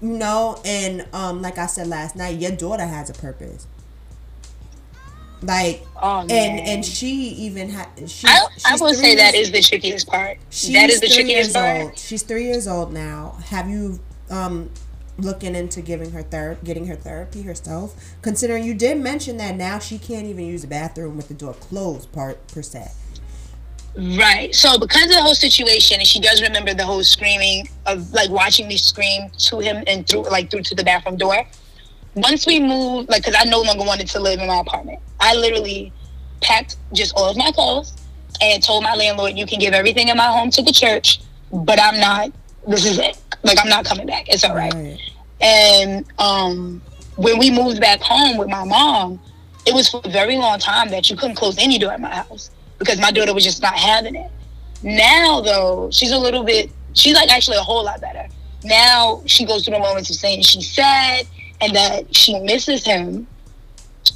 You know, and um, like I said last night, your daughter has a purpose. Like, Oh, and and she even had. She, I, I will say that years- is the trickiest part. That is the trickiest part. old. She's three years old now. Have you um looking into giving her ther- getting her therapy herself? Considering you did mention that now she can't even use the bathroom with the door closed, part per se. Right. So because of the whole situation, and she does remember the whole screaming of like watching me scream to him and through like through to the bathroom door. Once we moved, like, because I no longer wanted to live in my apartment, I literally packed just all of my clothes and told my landlord, "You can give everything in my home to the church, but I'm not. This is it. Like, I'm not coming back. It's all right." And um, when we moved back home with my mom, it was for a very long time that you couldn't close any door in my house because my daughter was just not having it. Now, though, she's a little bit, she's like actually a whole lot better. Now she goes through the moments of saying she's sad and that she misses him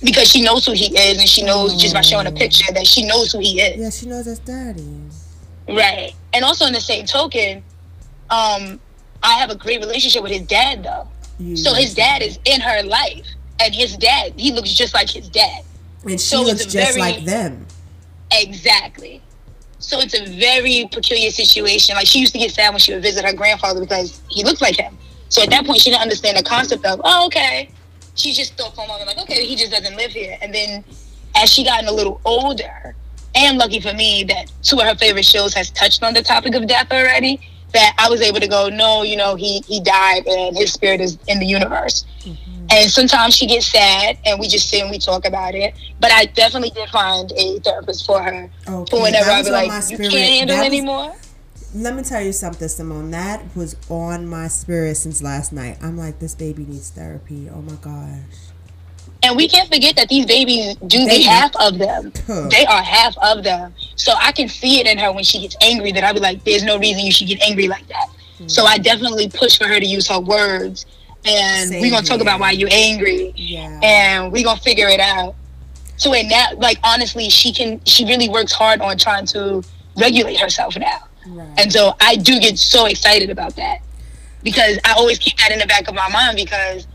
because she knows who he is and she knows just by showing a picture that she knows who he is. Yeah, she knows that's daddy. Right. And also in the same token, um, I have a great relationship with his dad though. So his dad is in her life. And his dad, he looks just like his dad. And she So looks just very- like them. Exactly. So it's a very peculiar situation. Like she used to get sad when she would visit her grandfather because he looked like him. So at that point, she didn't understand the concept of, oh, okay. She just thought for a moment, like, okay, he just doesn't live here. And then as she gotten a little older, and lucky for me that two of her favorite shows has touched on the topic of death already, that I was able to go, no, you know, he he died and his spirit is in the universe. Mm-hmm. And sometimes she gets sad and we just sit and we talk about it. But I definitely did find a therapist for her. Okay, for whenever that I was be like, you can't handle was- anymore. Let me tell you something, Simone. That was on my spirit since last night. I'm like, this baby needs therapy. Oh my gosh. And we can't forget that these babies do They- be half of them. Huh. They are half of them. So I can see it in her when she gets angry that I'd be like, there's no reason you should get angry like that. So mm. I definitely push for her to use her words. And Same we're going to talk here. about why you're angry. Yeah. And we're going to figure it out. So in that, like, honestly, she can, she really works hard on trying to regulate herself now. right. And so I do get so excited about that because I always keep that in the back of my mind because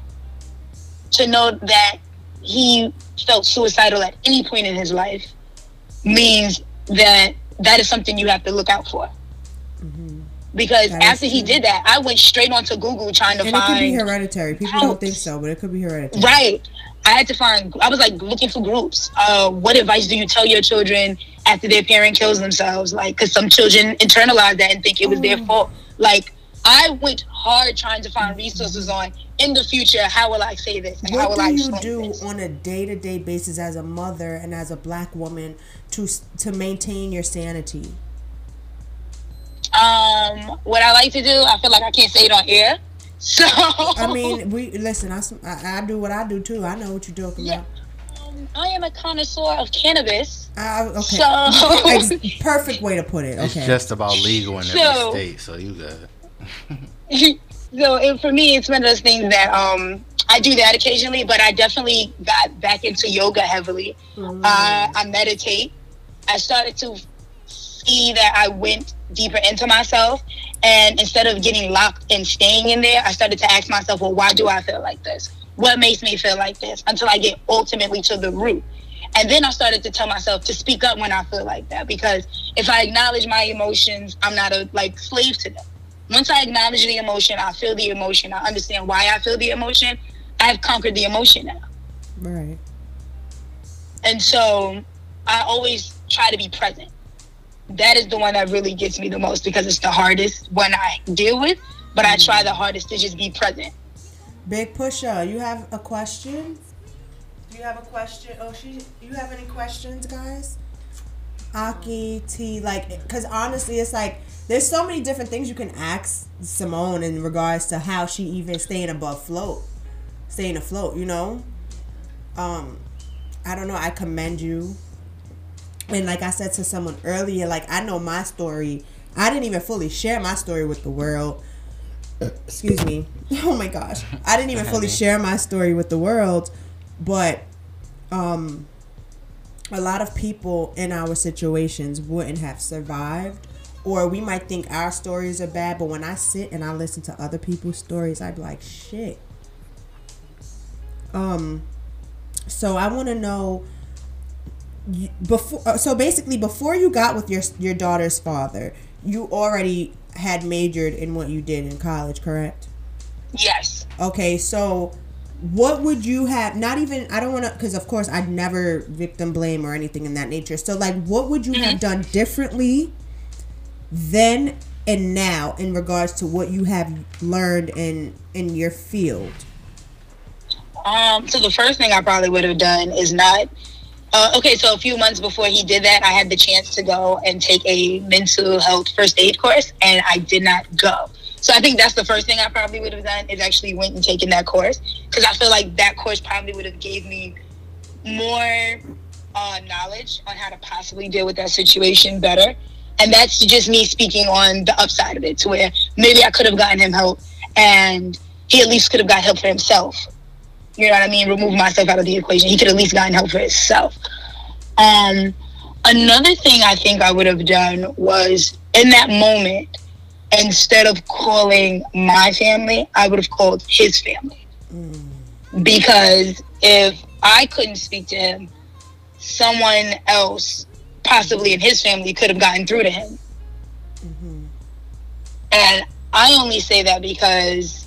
to know that he felt suicidal at any point in his life means that that is something you have to look out for. Because. That after he did that, I went straight onto Google trying to And it could be hereditary. People don't think so, but it could be hereditary. Right. I had to find. I was like looking for groups. Uh, what advice do you tell your children after their parent kills themselves? Like, because some children internalize that and think it was their fault. Like, I went hard trying to find resources on in the future. How will I say this? And how What will I do you do on a day to day basis as a mother and as a black woman to to maintain your sanity? Um, what I like to do, I feel like I can't say it on air. So I (laughs) mean, we listen. I I do what I do too. I know what you're talking about. Um, I am a connoisseur of cannabis. Uh, okay, So- (laughs) Ex- (laughs) perfect way to put it. It's just about legal in every So- state, so you good. so it, for me, it's one of those things that um, I do that occasionally, but I definitely got back into yoga heavily. Uh, I meditate. I started to see that I went deeper into myself, and instead of getting locked and staying in there, I started to ask myself, "Well, why do I feel like this? What makes me feel like this?" Until I get ultimately to the root. And then I started to tell myself to speak up when I feel like that because if I acknowledge my emotions, I'm not a like slave to them. Once I acknowledge the emotion, I feel the emotion, I understand why I feel the emotion, I've conquered the emotion now. right. And so I always try to be present. That is the one that really gets me the most because it's the hardest one I deal with, but I try the hardest to just be present. Big pusher, you have a question? Do you have a question? Oh, she. You have any questions, guys? Aki T, like, because honestly, it's like there's so many different things you can ask Simone in regards to how she even staying above float, staying afloat. You know, um, I don't know. I commend you. And like I said to someone earlier, like I know my story. I didn't even fully share my story with the world. Excuse me. (laughs) Oh my gosh. I didn't even fully share my story with the world, but um a lot of people in our situations wouldn't have survived or we might think our stories are bad, but when I sit and I listen to other people's stories, I'd be like, shit. Um so I want to know before uh, so basically before you got with your your daughter's father you already had majored in what you did in college correct Yes. okay so what would you have not even i don't want to because of course i'd never victim blame or anything in that nature so like what would you have done differently then and now in regards to what you have learned in in your field Um, so the first thing I probably would have done is not. Uh, okay, so a few months before he did that, I had the chance to go and take a mental health first aid course, and I did not go. So I think that's the first thing I probably would have done is actually went and taken that course because I feel like that course probably would have gave me more uh, knowledge on how to possibly deal with that situation better. And that's just me speaking on the upside of it, to where maybe I could have gotten him help, and he at least could have got help for himself. You know what I mean? Remove myself out of the equation. He could at least gotten help for himself. Um, another thing I think I would have done was in that moment, instead of calling my family, I would have called his family. Because if I couldn't speak to him, someone else, possibly in his family, could have gotten through to him. And I only say that because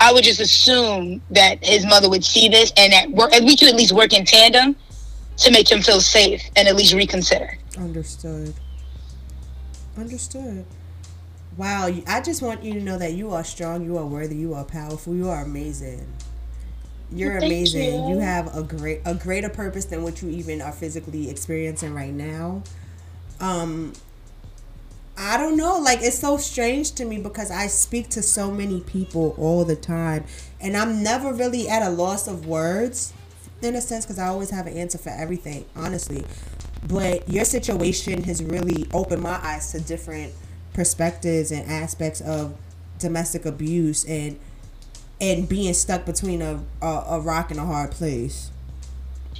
I would just assume that his mother would see this and that work, and we could at least work in tandem to make him feel safe and at least reconsider. Understood. Understood. Wow, I just want you to know that you are strong, you are worthy, you are powerful, you are amazing. You're Well, amazing. you. You have a great a greater purpose than what you even are physically experiencing right now. Um I don't know, like it's so strange to me because I speak to so many people all the time and I'm never really at a loss of words in a sense because I always have an answer for everything, honestly. But your situation has really opened my eyes to different perspectives and aspects of domestic abuse and and being stuck between a a, a rock and a hard place.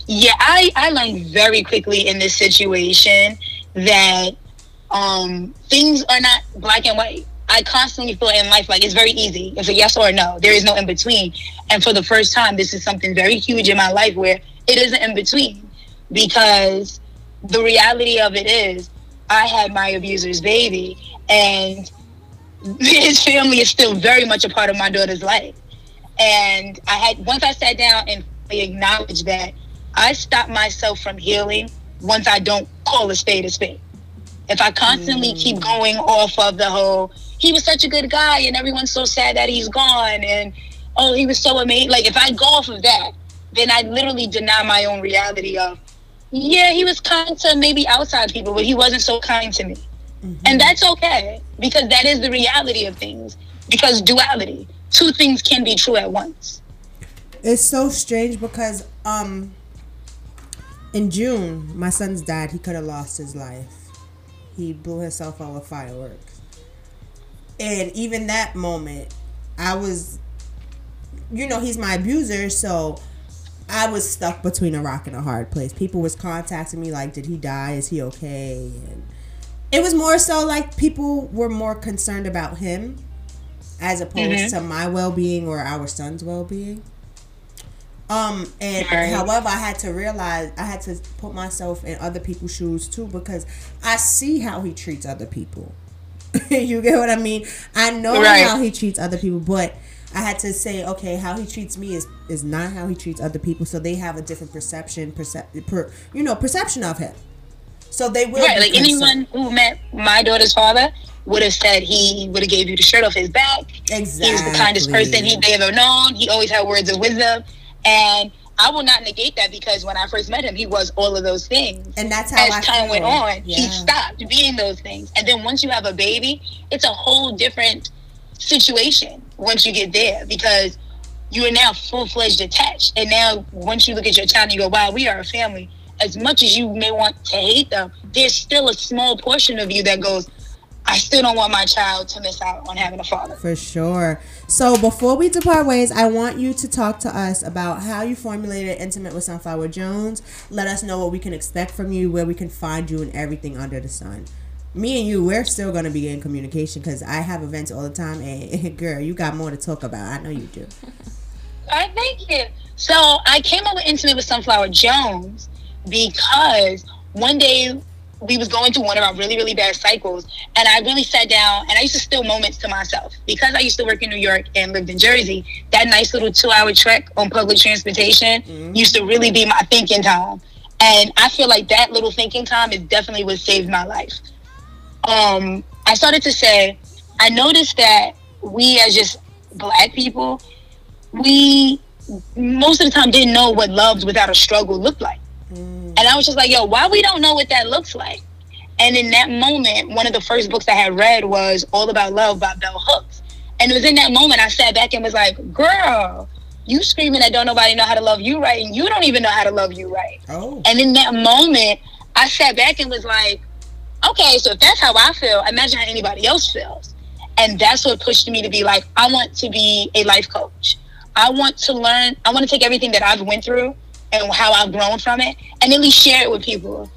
Yeah, I, I learned very quickly in this situation that um, things are not black and white. I constantly feel in life like it's very easy. It's a yes or a no. There is no in between. And for the first time, this is something very huge in my life where it isn't in between. Because the reality of it is, I had my abuser's baby, and (laughs) his family is still very much a part of my daughter's life. And I had once I sat down and acknowledged that I stop myself from healing once I don't call a spade a spade. If I constantly keep going off of the whole, he was such a good guy and everyone's so sad that he's gone and oh, he was so amazing. Like if I go off of that, then I literally deny my own reality of, yeah, he was kind to maybe outside people, but he wasn't so kind to me. And that's okay because that is the reality of things. Because duality, two things can be true at once. It's so strange because um in June my son's dad he could have lost his life. He blew himself out with fireworks. And even that moment I was you know, he's my abuser, so I was stuck between a rock and a hard place. People was contacting me like, "Did he die? Is he okay?" And it was more so like people were more concerned about him as opposed Mhm. to my well-being or our son's well-being. Um, and Right. however, I had to realize I had to put myself in other people's shoes too because I see how he treats other people. (laughs) you get what I mean? I know Right. how he treats other people, but I had to say, okay, how he treats me is is not how he treats other people. So they have a different perception, percep- per, you know, perception of him. So they will right, like concerned. anyone who met my daughter's father would have said he would have gave you the shirt off his back. Exactly. He's the kindest person he they ever known. He always had words of wisdom, and I will not negate that because when I first met him, he was all of those things. And that's how As I time feel. went on, he stopped being those things. And then once you have a baby, it's a whole different situation once you get there because you are now full fledged attached. And now once you look at your child and you go, wow, we are a family. As much as you may want to hate them, there's still a small portion of you that goes, I still don't want my child to miss out on having a father. For sure. So before we depart ways, I want you to talk to us about how you formulated Intimate with Sunflower Jones. Let us know what we can expect from you, where we can find you, and everything under the sun. Me and you, we're still going to be in communication because I have events all the time. (laughs) And girl, you got more to talk about. I know you do. All right, thank you. So I came up with Intimate with Sunflower Jones because one day we was going through one of our really really bad cycles and i really sat down and i used to steal moments to myself. Because i used to work in new york and lived in jersey that nice little two hour trek on public transportation used to really be my thinking time. And i feel like that little thinking time is definitely what saved my life. Um i started to say i noticed that we as just black people we most of the time didn't know what love without a struggle looked like and I was just like, yo, why we don't know what that looks like? And in that moment, one of the first books I had read was All About Love by Bell Hooks. And it was in that moment I sat back and was like, girl, you screaming that don't nobody know how to love you right, and you don't even know how to love you right. Oh. And in that moment, I sat back and was like, okay, so if that's how I feel, imagine how anybody else feels. And that's what pushed me to be like, I want to be a life coach. I want to learn, I want to take everything that I've went through and how I've grown from it and at least share it with people.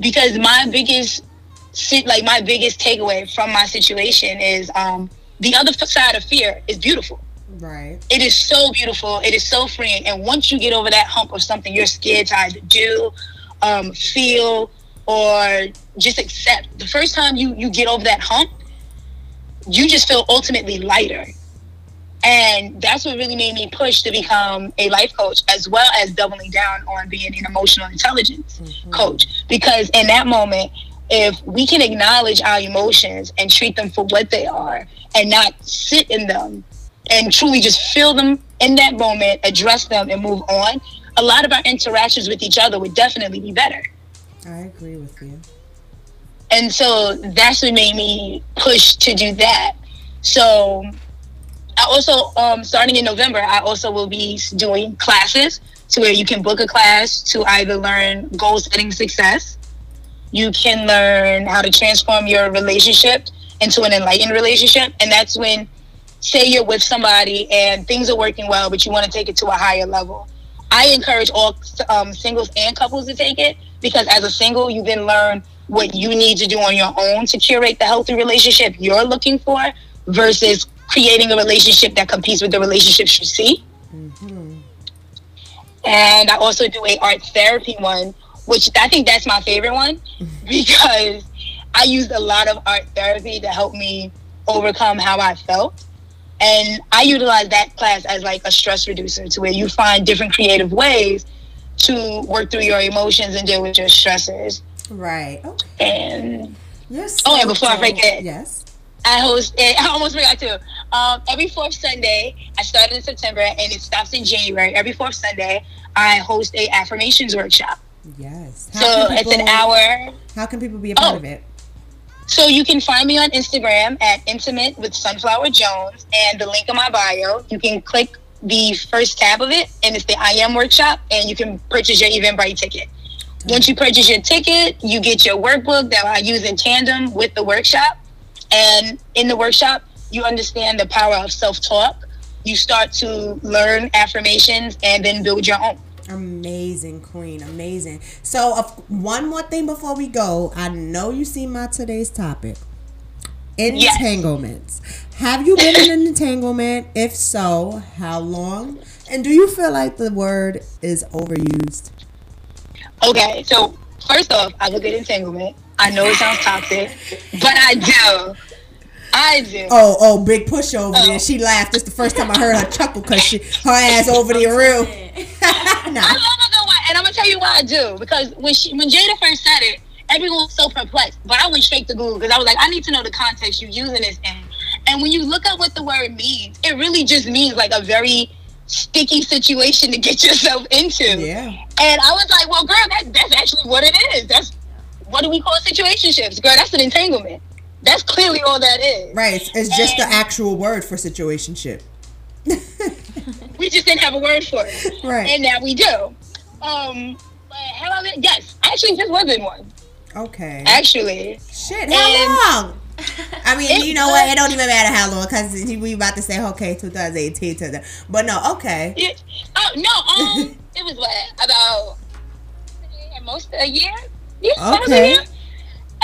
Because my biggest like my biggest takeaway from my situation is um the other side of fear is beautiful. Right. It is so beautiful. It is so freeing. And once you get over that hump of something you're scared to either do, um, feel, or just accept, the first time you you get over that hump, you just feel ultimately lighter. And that's what really made me push to become a life coach, as well as doubling down on being an emotional intelligence mm-hmm. coach. Because in that moment, if we can acknowledge our emotions and treat them for what they are and not sit in them and truly just feel them in that moment, address them, and move on, a lot of our interactions with each other would definitely be better. I agree with you. And so that's what made me push to do that. So I also, um, starting in November, I also will be doing classes to where you can book a class to either learn goal setting success. You can learn how to transform your relationship into an enlightened relationship. And that's when, say, you're with somebody and things are working well, but you want to take it to a higher level. I encourage all um, singles and couples to take it because as a single, you then learn what you need to do on your own to curate the healthy relationship you're looking for versus creating a relationship that competes with the relationships you see. And I also do a art therapy one, which I think that's my favorite one (laughs) because I used a lot of art therapy to help me overcome how I felt. And I utilize that class as like a stress reducer to where you find different creative ways to work through your emotions and deal with your stressors. Right. Okay. And Yes. oh, and before I forget, Yes. I host. (laughs) I almost forgot to. Um, every fourth Sunday, I started in September and it stops in January. Every fourth Sunday, I host a affirmations workshop. Yes. So can it's an hour. How can people be a part Oh. of it? So you can find me on Instagram at intimate with Sunflower Jones and the link in my bio. You can click the first tab of it and it's the I am workshop and you can purchase your Eventbrite ticket. Once you purchase your ticket, you get your workbook that I use in tandem with the workshop. And in the workshop, you understand the power of self-talk. You start to learn affirmations and then build your own. Amazing, Queen. Amazing. So, of one more thing before we go, I know you see my today's topic. Entanglements. Have you been in an (laughs) entanglement? If so, how long? And do you feel like the word is overused? Okay, so first off, I look at entanglement. I know it sounds toxic, but I do. I do. Oh, oh, big push over there. Oh. She laughed. It's the first time I heard her chuckle because she her ass over the room. I love a good one, and I'm gonna tell you why I do. Because when she, when Jada first said it, everyone was so perplexed. But I went straight to Google because I was like, I need to know the context you're using this in. And when you look up what the word means, it really just means like a very sticky situation to get (laughs) yourself into. Yeah. And I was like, well, girl, that, that's actually what it is. That's what do we call situationships, girl? That's an entanglement. That's clearly all that is. Right. It's, it's just the actual word for situationship. (laughs) we just didn't have a word for it. Right. And now we do. Um, but how I been? Yes, I actually just was in one. Okay. Actually. Shit, And- how long? (laughs) I mean, you know what? It don't even matter how long because we about to say okay, 2018 to the, but no, okay. Yeah. Oh no, um, (laughs) it was what about at most a year? Yeah, Okay.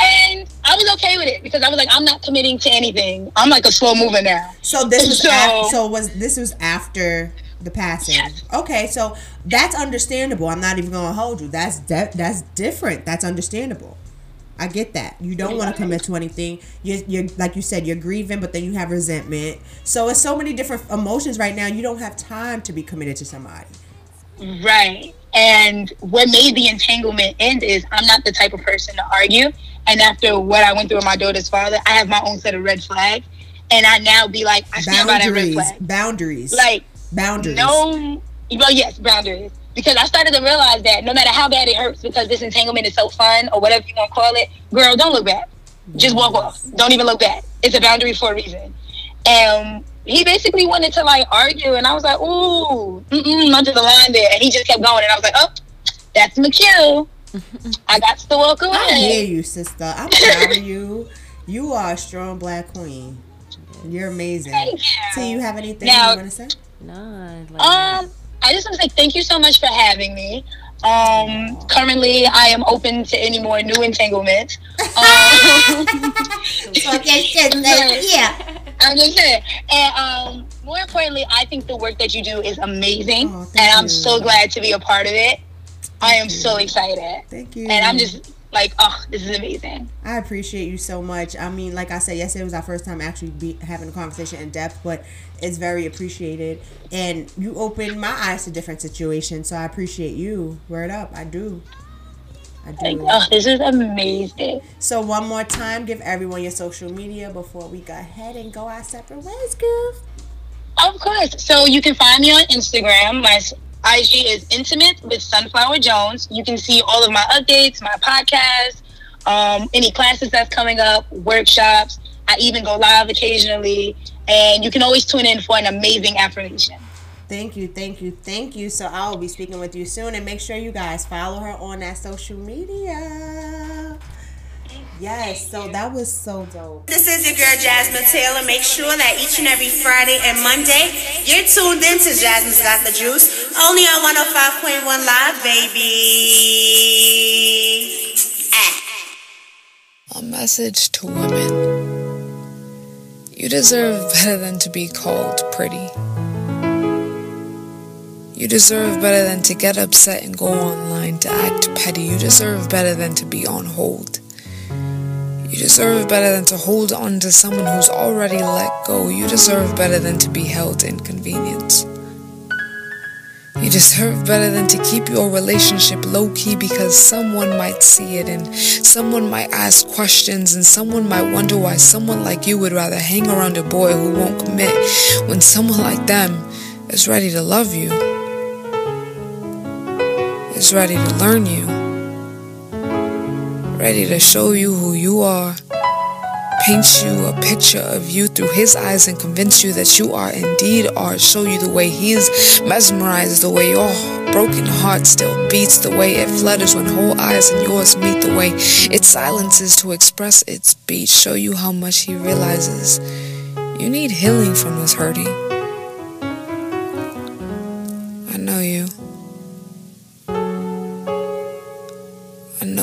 And I was okay with it because I was like, I'm not committing to anything. I'm like a slow mover now. So this was So- after, so was this was after the passing. Okay, so that's understandable. I'm not even gonna hold you. That's de- that's different. That's understandable. I get that. You don't want to commit to anything. You're, you're like you said, you're grieving, but then you have resentment. So it's so many different emotions right now. You don't have time to be committed to somebody. Right. And what made the entanglement end is I'm not the type of person to argue. And after what I went through with my daughter's father, I have my own set of red flags. And I now be like, I stand by that red Boundaries. flag. Boundaries. Like boundaries. no, well, yes, boundaries. Because I started to realize that no matter how bad it hurts, because this entanglement is so fun or whatever you want to call it, girl, don't look back. Just walk off. Don't even look back. It's a boundary for a reason. And he basically wanted to like argue, and I was like, ooh, mm-mm, under the line there. And he just kept going, and I was like, oh, that's McHugh. I got to walk away. I hear you, sister. I'm proud of you. You are a strong black queen. You're amazing. Thank you. T, you have anything Now- you want to say? No. Um, I just want to say thank you so much for having me. Um, currently, I am open to any more new entanglements. (laughs) Um, (laughs) (laughs) yeah. I'm just saying. And um, more importantly, I think the work that you do is amazing, and I'm so glad to be a part of it. I am so excited. Thank you. And I'm just like, oh, this is amazing. I appreciate you so much. I mean, like I said, yesterday was our first time actually be having a conversation in depth, but it's very appreciated. And you opened my eyes to different situations, so I appreciate you. Word up, I do. I do. Like, oh, this is amazing. So one more time, give everyone your social media before we go ahead and go our separate ways, Goof. Of course. So you can find me on Instagram. My IG is intimate with Sunflower Jones. You can see all of my updates, my podcast, um, any classes that's coming up, workshops. I even go live occasionally, and you can always tune in for an amazing affirmation. Thank you, thank you, thank you. So I will be speaking with you soon, and make sure you guys follow her on that social media. Yes, so that was so dope. This is your girl Jasmine Taylor. Make sure that each and every Friday and Monday you're tuned in to Jasmine's Got the Juice, only on 105.1 Live, baby. A message to women. You deserve better than to be called pretty. You deserve better than to get upset and go online to act petty. You deserve better than to be on hold. You deserve better than to hold on to someone who's already let go. You deserve better than to be held in convenience. You deserve better than to keep your relationship low key because someone might see it and someone might ask questions and someone might wonder why someone like you would rather hang around a boy who won't commit when someone like them is ready to love you, is ready to learn you, ready to show you who you are, paint you a picture of you through his eyes and convince you that you are indeed art, show you the way he's mesmerized, the way your broken heart still beats, the way it flutters when whole eyes and yours meet, the way it silences to express its beat, show you how much he realizes you need healing from this hurting.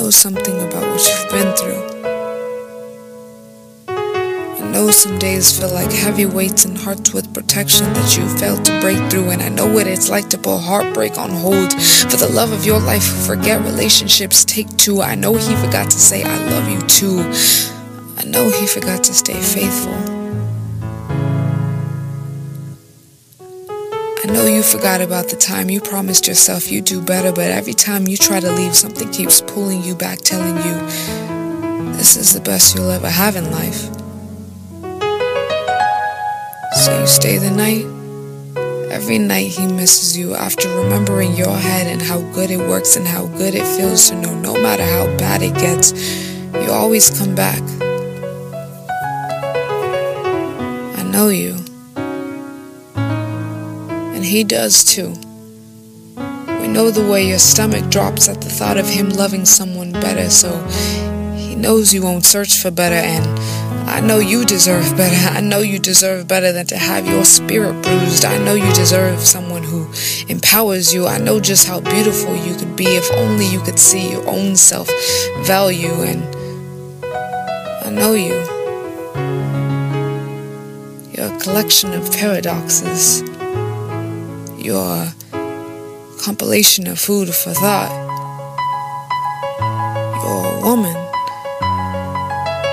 Know something about what you've been through. I know some days feel like heavy weights and hearts with protection that you failed to break through. And I know what it's like to put heartbreak on hold. For the love of your life, forget relationships, take two. I know he forgot to say, I love you too. I know he forgot to stay faithful. I know you forgot about the time you promised yourself you'd do better, but every time you try to leave, something keeps pulling you back, telling you this is the best you'll ever have in life. So you stay the night. Every night he misses you after remembering your head and how good it works and how good it feels to know no matter how bad it gets, you always come back. I know you. And he does too. We know the way your stomach drops at the thought of him loving someone better, so he knows you won't search for better, and I know you deserve better. I know you deserve better than to have your spirit bruised. I know you deserve someone who empowers you. I know just how beautiful you could be if only you could see your own self value, and I know you. You're a collection of paradoxes. You're compilation of food for thought. You're a woman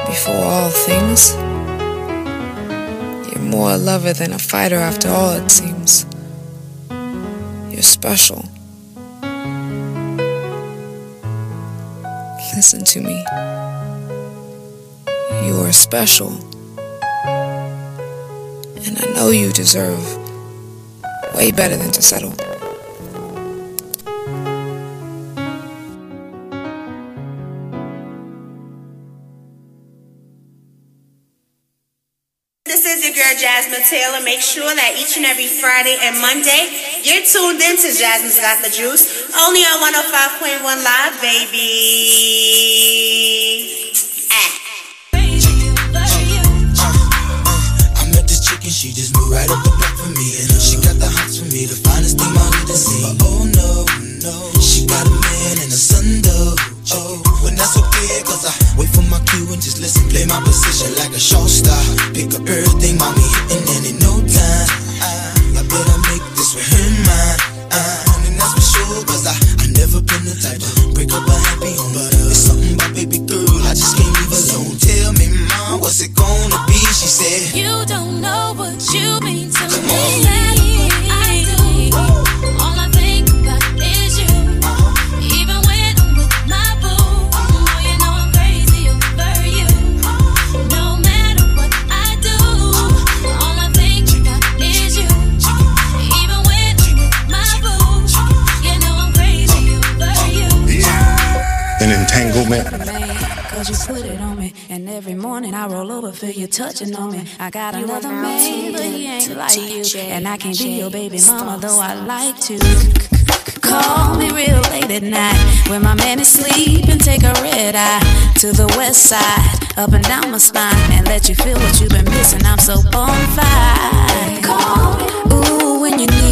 before all things. You're more a lover than a fighter after all, it seems. You're special. Listen to me. You are special. And I know you deserve way better than to settle. This is your girl Jasmine Taylor. Make sure that each and every Friday and Monday you're tuned in to Jasmine's Got the Juice, only on 105.1 Live, baby. Feel you touching on me. I got You another man, but he ain't like you. And I can't be your baby mama, though I like to. Call me real late at night when my man is sleeping. Take a red eye to the west side, up and down my spine, and let you feel what you've been missing. I'm so on fire. Call me, ooh, when you need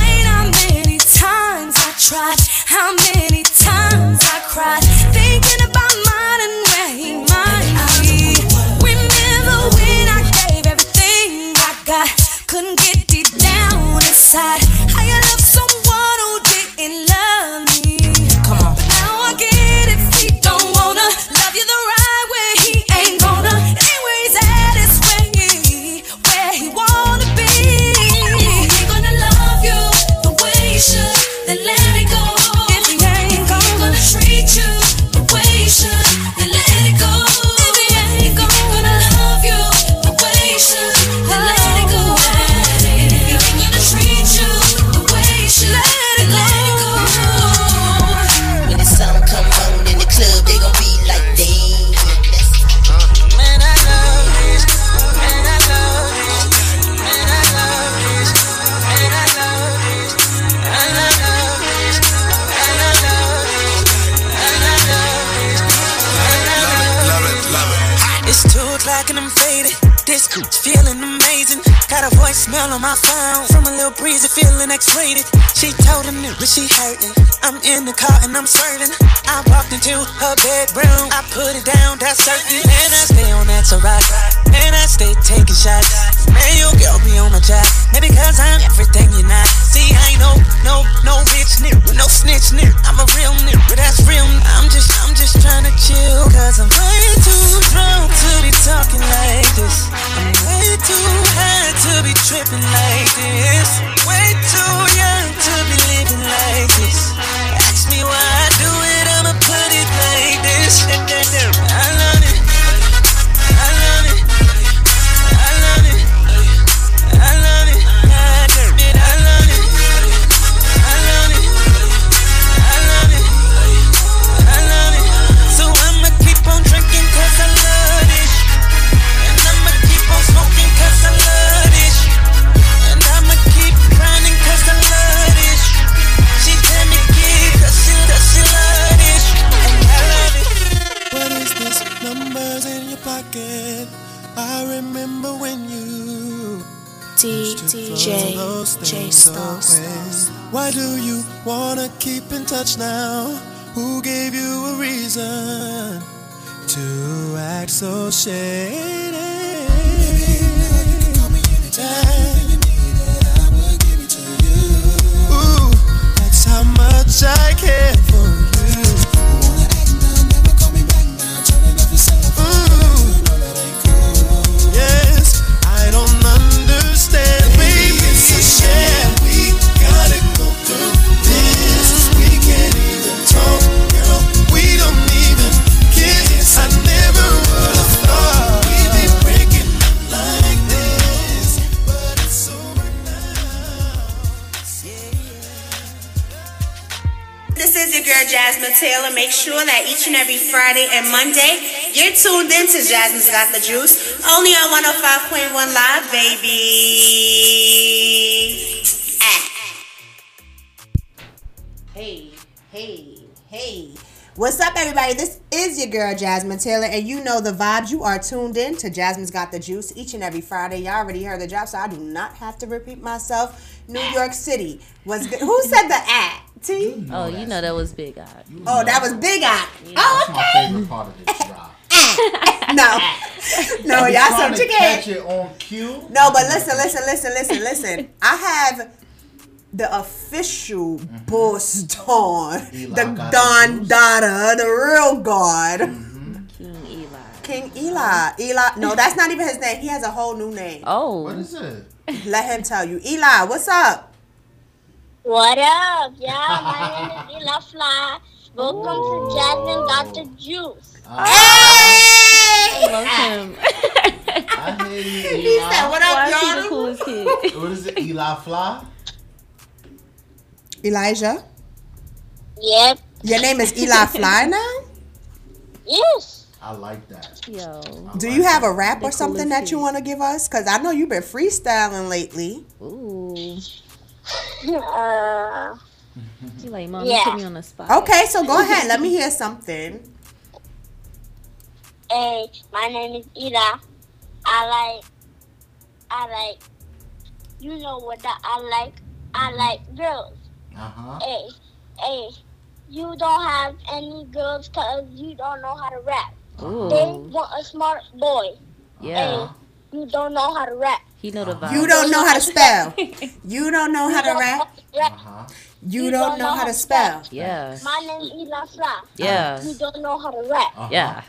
tried, how many times I cried, thinking about mine and where he might be. Remember when I gave everything I got, couldn't get deep down inside. A voicemail on my phone from a little breezy feeling X-rated. She told him that she hurting. I'm in the car and I'm swerving. I walked into her bedroom. I put it down, that's certain. And I stay on that's alright. And I stay taking shots. Man, you got me on my job. Maybe cause I'm everything you're not. See, I ain't no, no, no bitch nigga, no snitch nigga. I'm a real nigga, that's real. I'm just, I'm just trying to chill. Cause I'm way too drunk to be talking like this. I'm way too high to be tripping like this. Way too young to be living like this. Ask me why I do it, I'ma put it like this. DJ J. Why do you wanna keep in touch now? Who gave you a reason to act so shady? Sure that each and every Friday and Monday you're tuned in to Jasmine's Got the Juice, only on 105.1 Live, baby. Ah. Hey, hey, hey. What's up, everybody? This is your girl, Jasmine Taylor, and you know the vibes. You are tuned in to Jasmine's Got the Juice each and every Friday. Y'all already heard the drop, so I do not have to repeat myself. New York City was good. Who said the at? T? Oh, you know that was Big Eye. Oh, that was Big Eye. Oh, That's my favorite part of this (laughs) drop. no. No, I'm (laughs) y'all trying some to chicken. catch it on cue. No, but listen, listen, listen, listen, listen. I have the official mm-hmm. boss Don, the Don Dada, the real God. Mm-hmm. King Eli. King Eli. Eli. No, that's not even his name. He has a whole new name. Oh. What is it? Let him tell you. Eli, what's up? What up, y'all? My name is Eli Fly. Welcome to Jasmine Got the Juice. I love him. I hear you, He said, "What up, Why is he y'all?" the coolest kid? (laughs) What is it? Eli Fly? Elijah. Yep. Your name is Eli Fly now? Yes. I like that. Yo. Do you have a rap or something that you want to give us? Because I know you've been freestyling lately. Ooh. Uh, You like, mom, Yeah. you put me on the spot. Okay, so go ahead. Let me hear something. hey, my name is Ida. I like, I like, you know what that I like? I like girls. Uh-huh. Hey, hey, you don't have any girls because you don't know how to rap. They want a smart boy. Yeah. You don't know how to rap. He know the vibe. You don't know how to spell. You don't know how to rap. rap. Uh-huh. You don't know how to spell. Yeah. My name is Ela Fly. Yeah. You don't know how to rap. Uh-huh. Yeah.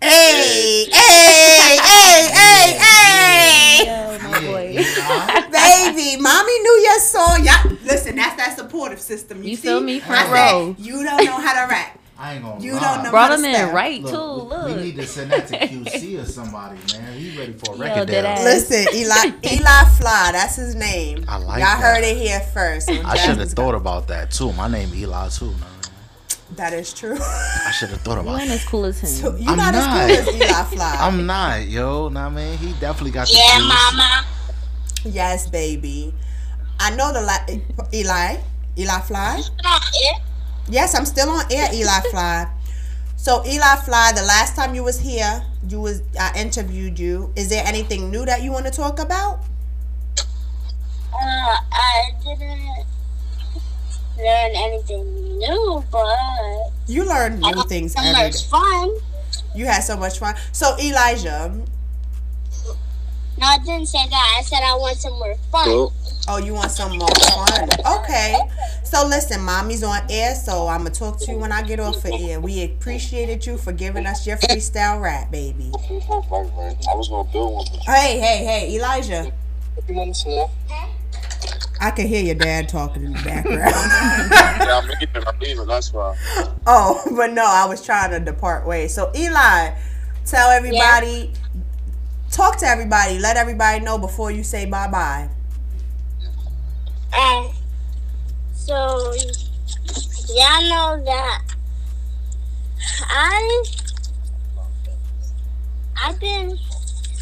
Hey, hey, hey, hey, hey. Yo, my boy. (laughs) Baby, mommy knew your song. Yeah, listen, that's that supportive system. You, You see? feel me? Front I said, row. You don't know how to rap. I ain't gonna You lie. don't know Brought how him to in right, Look, too. we- Look. We need to send that to (laughs) QC or somebody, man. He ready for a record dead deal. ass. Listen, Eli (laughs) Eli Fly, that's his name. I like Y'all that. heard it here first. I should have thought about that too. My name Eli too. Man. That is true. I should have thought about. You about ain't that. as cool as him. So, you I'm not, as cool as Eli Fly. (laughs) I'm not, yo. Know what I mean, he definitely got the Yeah, juice. mama. yes, baby. I know the li- Eli. Eli Fly. Yes, I'm still on air, Eli Fly. So Eli Fly, the last time you was here, you was I interviewed you. Is there anything new that you want to talk about? Uh, I didn't learn anything new, but You learned new I things so every much day. fun. You had so much fun. So Elijah, No, I didn't say that. I said I want some more fun. oh, you want some more fun? Okay. So listen, mommy's on air, so I'm gonna talk to you when I get off of air. We appreciated you for giving us your freestyle rap, baby. I was gonna build one. Hey, hey, hey, Elijah. You? I can hear your dad talking in the background. (laughs) yeah, I'm leaving. I'm leaving. That's why. Oh, (laughs) but no, I was trying to depart ways. So Eli, tell everybody, talk to everybody, let everybody know before you say bye bye. Um, so y'all know that I I've been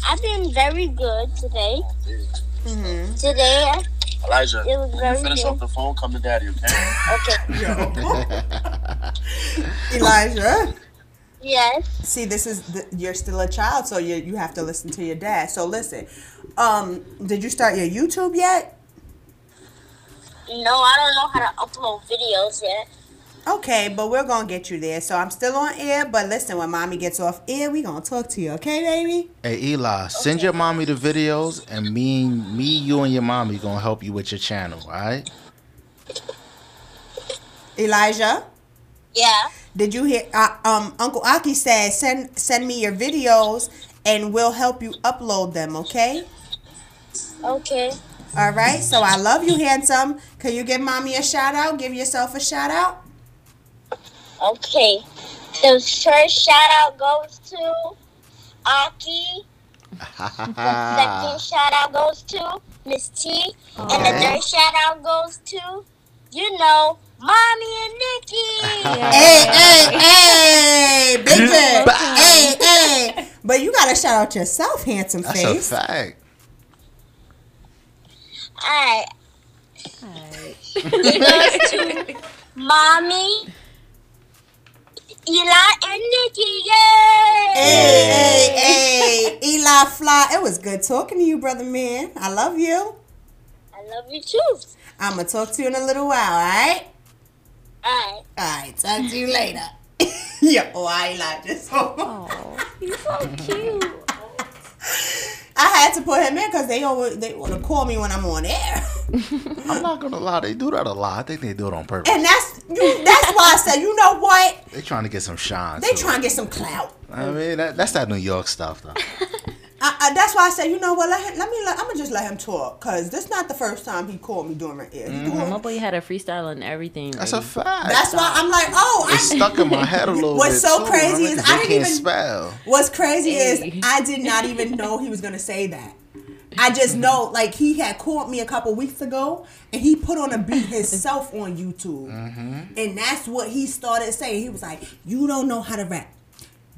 I've been very good today. Mm-hmm. Today Elijah, It was when very you finish good. off the phone, come to daddy, okay? okay. (laughs) (laughs) Elijah. Yes. See, this is the, you're still a child, so you you have to listen to your dad. So listen, um, did you start your YouTube yet? No, I don't know how to upload videos yet. Okay, but we're gonna get you there. So I'm still on air, but listen, when mommy gets off air, we gonna talk to you, okay, baby? Hey Eli, send your mommy the videos, and me, me, you, and your mommy gonna help you with your channel. All right? Elijah. Yeah. Did you hear? Uh, um, Uncle Aki said send send me your videos, and we'll help you upload them. Okay. Okay. All right. So I love you, handsome. Can you give mommy a shout out? Give yourself a shout out. Okay. The first shout out goes to Aki. (laughs) the Second shout out goes to Miss T. And the third shout out goes to, you know, Mommy and Nikki. (laughs) Hey, hey, hey, big man. Hey, hey. But you gotta shout out yourself, handsome face. That's a fact. Alright. It goes to Mommy, Eli, and Nikki. Yay! Hey, hey, hey. Eli Fly. It was good talking to you, brother man. I love you. I love you too. I'm gonna talk to you in a little while, alright? Alright. Alright, talk to you later. (laughs) yeah, oh, I like this. (laughs) Oh, he's so cute. I had to put him in because they always they want to call me when I'm on air, (laughs) I'm not gonna lie, they do that a lot. I think they do it on purpose. and that's you, that's why I said, you know what? They're trying to get some shine. They too. trying to get some clout. I mean, that, that's that New York stuff, though. I, I, that's why I said, you know what? Let him, let me. Let, I'm gonna just let him talk because this not the first time he called me during my ear. He Mm-hmm. called- My boy had a freestyle and everything. That's a fact. That's why I'm like, oh, I, It's stuck in my head a little What's bit. so too, crazy I mean, is 'cause I didn't can't even- spell. What's crazy Hey. is I did not even know he was gonna say that. I just know, like he had called me a couple weeks ago, and he put on a beat himself on YouTube, Mm-hmm. and that's what he started saying. He was like, "You don't know how to rap,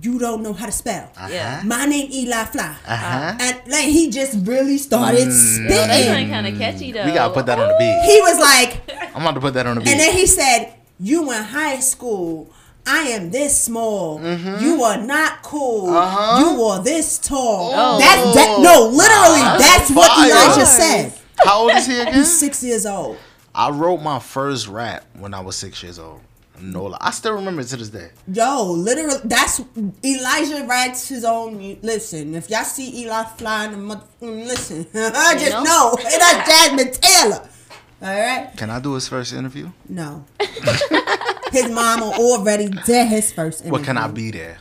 you don't know how to spell. Yeah. My name Eli Fly." Uh-huh. And like he just really started Mm. Yo, spitting. sound kind of catchy though. We gotta put that on the beat. He was like, (laughs) I'm about to put that on the beat. and then he said, "You in high school." I am this small. You are not cool. Mm-hmm. Uh-huh. You are this tall. Oh. That's that. No, literally, Nah, that's that's what fire. Elijah said. How old is he again? He's six years old. I wrote my first rap when I was six years old. No. I still remember it to this day. Yo, literally, that's Elijah writes his own. Listen, if y'all see Eli flying, the mother, mm, listen, (laughs) I just know? know that's Jasmine Taylor. All right. Can I do his first interview? No. (laughs) his mama already did his first interview. What can I be there?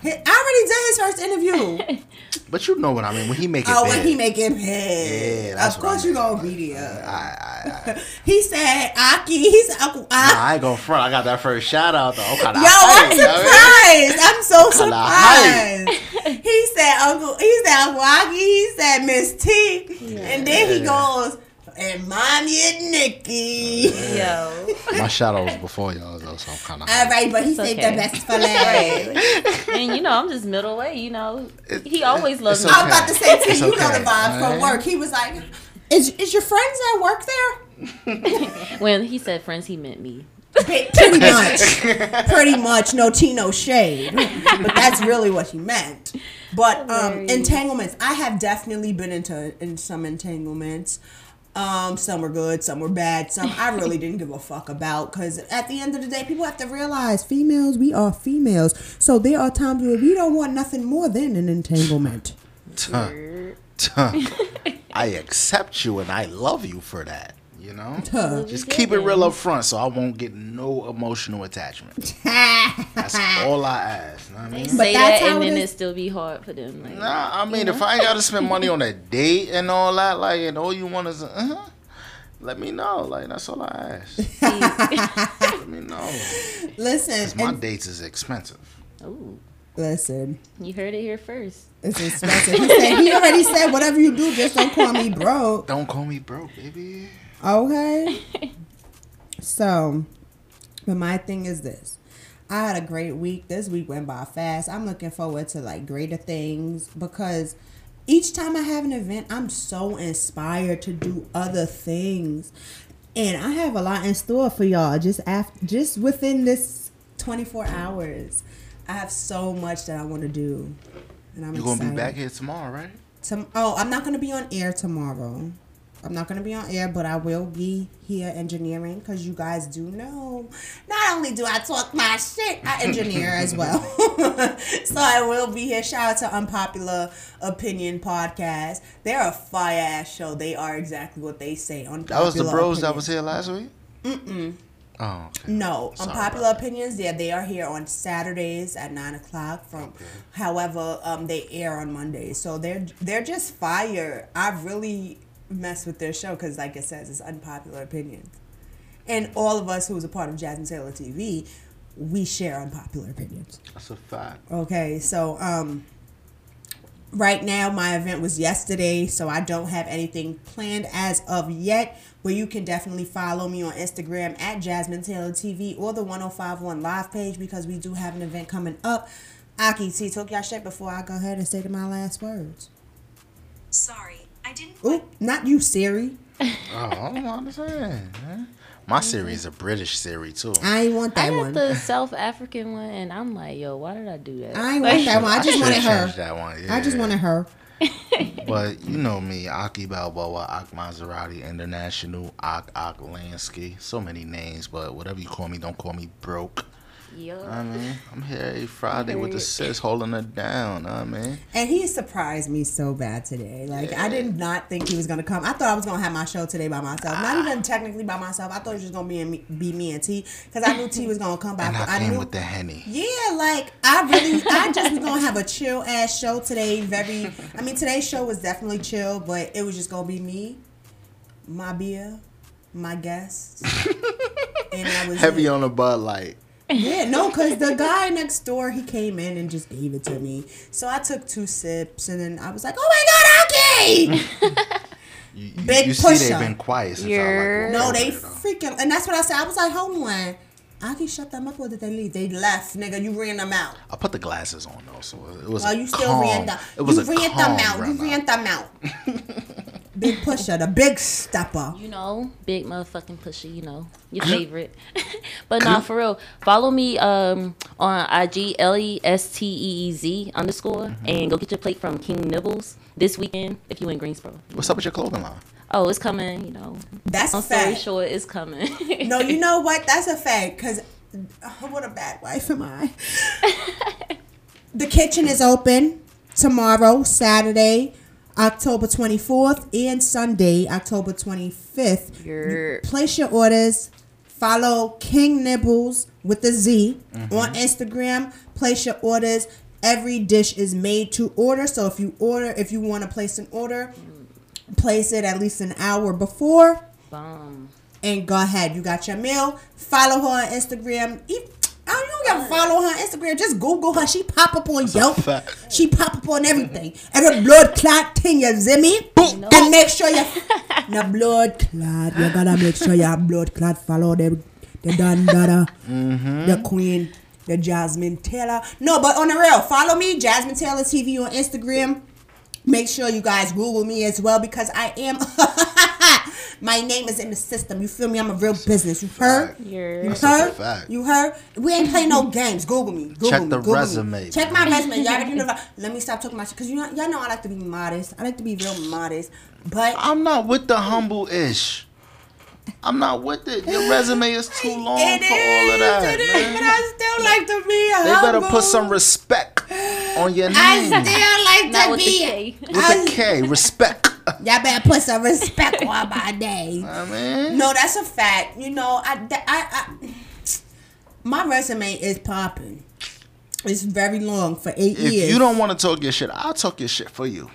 He- I already did his first interview. (laughs) But you know what I mean. When he make it Oh, big. when he make it head. Yeah, of what I course you gonna. I, I, I, (laughs) He said, Aki, he said, Uncle nah, I ain't gonna front. I got that first shout out though. I'm Yo, I'm hyped, you know what I mean? surprised. I'm so surprised. He said Uncle he said Uncle Aki, he said Miss T. And then he goes, and mommy and Nikki. Yo. My shout out was before y'all though, so I'm kind of. All right, but he It's saved okay. the best for last. and you know, I'm just middle way. You know, he always loves it's me. I'm about to say to It's you, you know the okay, vibes from work. He was like, is, is your friends at work there? (laughs) When he said friends, he meant me. Pretty (laughs) much. Pretty much. No Tino shade. But that's really what he meant. But um, entanglements. I have definitely been into in some entanglements. Um, some were good, some were bad, some I really didn't give a fuck about. Because at the end of the day, people have to realize females, we are females. So there are times where we don't want nothing more than an entanglement. Tuh. Tuh. I accept you and I love you for that. You know, (laughs) Tuh. just keep it real up front, so I won't get no emotional attachment. (laughs) That's all I ask. Know what I mean? Say that's that, how and it then is. it still be hard for them. Like, Nah, I mean, if I ain't gotta spend money on a date and all that, (laughs) like, and all you want is, uh huh, let me know. Like, that's all I ask. let me know. Listen, my and- dates is expensive. Ooh, listen. you heard it here first. It's expensive. He, said, he already said, whatever you do, just don't call me broke. Don't call me broke, baby. Okay. (laughs) so, but my thing is this. I had a great week. This week went by fast. I'm looking forward to like greater things because each time I have an event, I'm so inspired to do other things. And I have a lot in store for y'all just after just within this 24 hours. I have so much that I want to do. And I'm You're gonna be back here tomorrow, right? Tom- oh, I'm not gonna be on air tomorrow. I'm not gonna be on air, but I will be here engineering because you guys do know. Not only do I talk my shit, I engineer as well. (laughs) (laughs) so I will be here. Shout out to Unpopular Opinion Podcast. They're a fire ass show. They are exactly what they say. That was the Unpopular bros that was here last week. Mm-mm. Oh, okay. No, Sorry unpopular opinions. Yeah, they are here on Saturdays at nine o'clock. From, however, um, they air on Mondays, so they're they're just fire. I really mess with their show because, like it says, it's unpopular opinions, and all of us who's a part of Jasmine Taylor TV, we share unpopular opinions. That's a fact. Okay, so um, right now my event was yesterday, so I don't have anything planned as of yet. But you can definitely follow me on Instagram at Jasmine Taylor TV or the 1051 live page because we do have an event coming up. Aki T, talk y'all shit before I go ahead and say to my last words. Sorry, I didn't. Oop, not you, Siri. Oh, I don't understand. Man. My series is a British series too. I ain't want I got one. the South African one, and I'm like, yo, why did I do that? I ain't want that one. I (laughs) just should wanted her. that one. I just wanted her. (laughs) But you know me, Aki Balboa, Ak Maserati International, Ak Ak Lansky. So many names, but whatever you call me, don't call me broke. Yo. I mean, I'm here every Friday with the sis holding her down. I mean, And he surprised me so bad today. Like I did not think he was gonna come. I thought I was gonna have my show today by myself. Ah. Not even technically by myself. I thought it was just gonna be me, be me and T because I knew T was gonna come by. and I, I came knew, with the henny. yeah, like I really, I just was gonna have a chill ass show today. Very, I mean, today's show was definitely chill, but it was just gonna be me, my beer, my guests, (laughs) and that was Heavy it. on the Bud Light. Yeah, no, because the guy next door, he came in and just gave it to me. So I took two sips and then I was like, oh my God, Aki! (laughs) You, you, Big you see, pusher. they've been quiet since I like. no, they over there, though. freaking, and that's what I said. I was like, hold on. Aki shut them up or did they leave? They left, nigga. You ran them out. I put the glasses on though, so it was. Oh, a you still calm, ran them. It was you a ran calm them out. You ran them out. (laughs) big pusher, the big stepper. You know, big motherfucking pusher, you know, your favorite. (laughs) but nah, for real, follow me um on IG L E S T E E Z underscore and go get your plate from King Nibbles this weekend if you in Greensboro. What's up with your clothing line? Oh, it's coming, you know. That's Long a story fact. short, it's coming. no, you (laughs) know what? That's a fact. Because what a bad wife am I? (laughs) the kitchen is open tomorrow, Saturday, October 24th, and Sunday, October 25th. Your Place your orders. Follow King Nibbles with the Z Mm-hmm. on Instagram. Place your orders. Every dish is made to order. So if you order, if you want to place an order, place it at least an hour before bomb. and go ahead. You got your meal. Follow her on Instagram. E- Oh, you don't gotta follow her on Instagram. Just Google her. She pop up on Yelp. She pop up on everything. And Every blood clot thing, you see me? And make sure you (laughs) the blood clot. You gotta make sure your blood clot follow the the Don Dada, the Queen, the Jasmine Taylor. No, but on the real, follow me, Jasmine Taylor TV on Instagram. Make sure you guys Google me as well because I am. (laughs) my name is in the system. You feel me? I'm a real business. You heard? You're You heard? You heard? We ain't playing no games. Google me. Google Check me. the Google me. resume, Check my resume. Y'all already know. Let me stop talking about shit because you know, y'all know I like to be modest. I like to be real modest. But I'm not with the humble ish. I'm not with it. Your resume is too (laughs) long It for all of that. it is, man. but I still like to be humble. They better put some respect on your name. I name. still like Not to with the be. K. With a K, respect. Y'all better put some respect on my name. I mean, No, that's a fact. You know, I, I, I my resume is popping. It's very long for eight if years. you don't want to talk your shit, I'll talk your shit for you.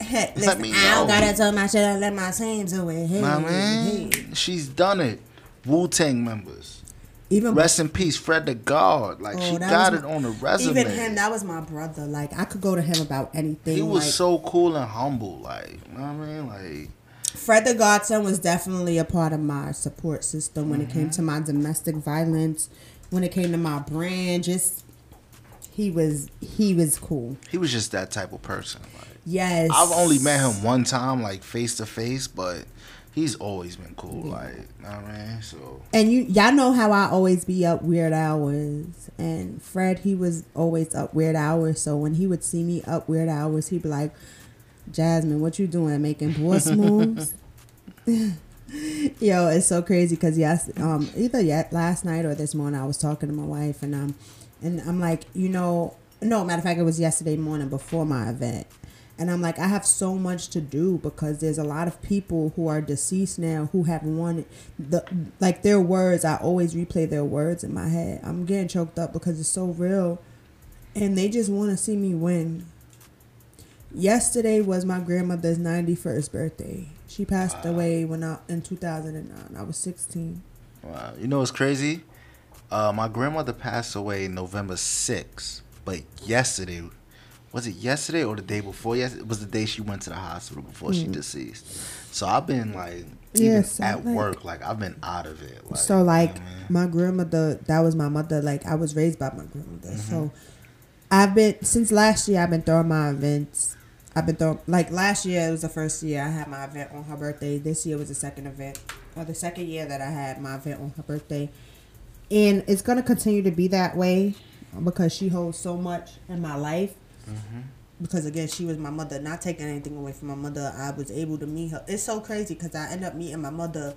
Heck, let listen, me I don't know. gotta tell my shit. I let my team do it. Hey, I hey. mean, she's done it. Wu Tang members. Even Rest in peace, Fred the God. Like Oh, she got was it on the resume. Even him, that was my brother. Like I could go to him about anything. he was like, so cool and humble. Like, you know what I mean? Like, Fred the Godson was definitely a part of my support system when it came Mm-hmm. to my domestic violence, when it came to my brand. Just he was he was cool. he was just that type of person. Like, Yes, I've only met him one time, like face to face, but he's always been cool. Like, you know what I mean? So And you y'all know how I always be up weird hours. And Fred, he was always up weird hours. So when he would see me up weird hours, he'd be like, Jasmine, what you doing? Making boss (laughs) moves? (laughs) Yo, it's so crazy because yes, um, either yet last night or this morning, I was talking to my wife and um, and I'm like, you know, no, matter of fact, it was yesterday morning before my event, and I'm like, I have so much to do because there's a lot of people who are deceased now who have wanted the like their words. I always replay their words in my head. I'm getting choked up because it's so real, and they just want to see me win. Yesterday was my grandmother's 91st birthday. She passed away when I in 2009. I was 16. Wow. You know what's crazy? Uh, my grandmother passed away November 6th, but yesterday was it yesterday or the day before? Yes, it was the day she went to the hospital before she Mm. deceased. So I've been like, Yeah, even so, at like- work, like I've been out of it. Like, so like my grandmother, that was my mother. Like I was raised by my grandmother. So I've been since last year. I've been throwing my events. I've been throwing like last year. It was the first year I had my event on her birthday. This year was the second event, or the second year that I had my event on her birthday, and it's gonna continue to be that way because she holds so much in my life. Because again, she was my mother. Not taking anything away from my mother, I was able to meet her. It's so crazy because I end up meeting my mother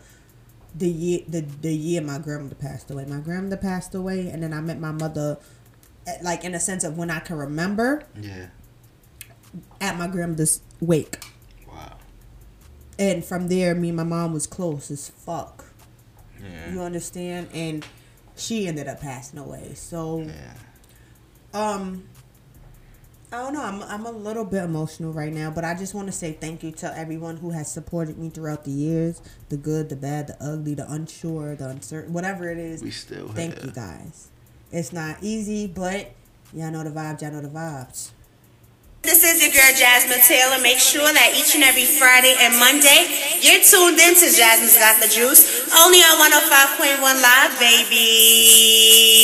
the year the, the year my grandmother passed away. My grandmother passed away, and then I met my mother, at, like in a sense of when I can remember yeah, at my grandmother's wake. Wow. And from there, me and my mom was close as fuck. Yeah. You understand? And she ended up passing away. So, Yeah. um, I don't know. I'm I'm a little bit emotional right now, but I just want to say thank you to everyone who has supported me throughout the years, the good, the bad, the ugly, the unsure, the uncertain, whatever it is. We still have. thank here. you guys. It's not easy, but y'all know the vibes. Y'all know the vibes. This is your girl Jasmine Taylor. Make sure that each and every Friday and Monday you're tuned in to Jasmine's Got the Juice, only on 105.1 Live, baby.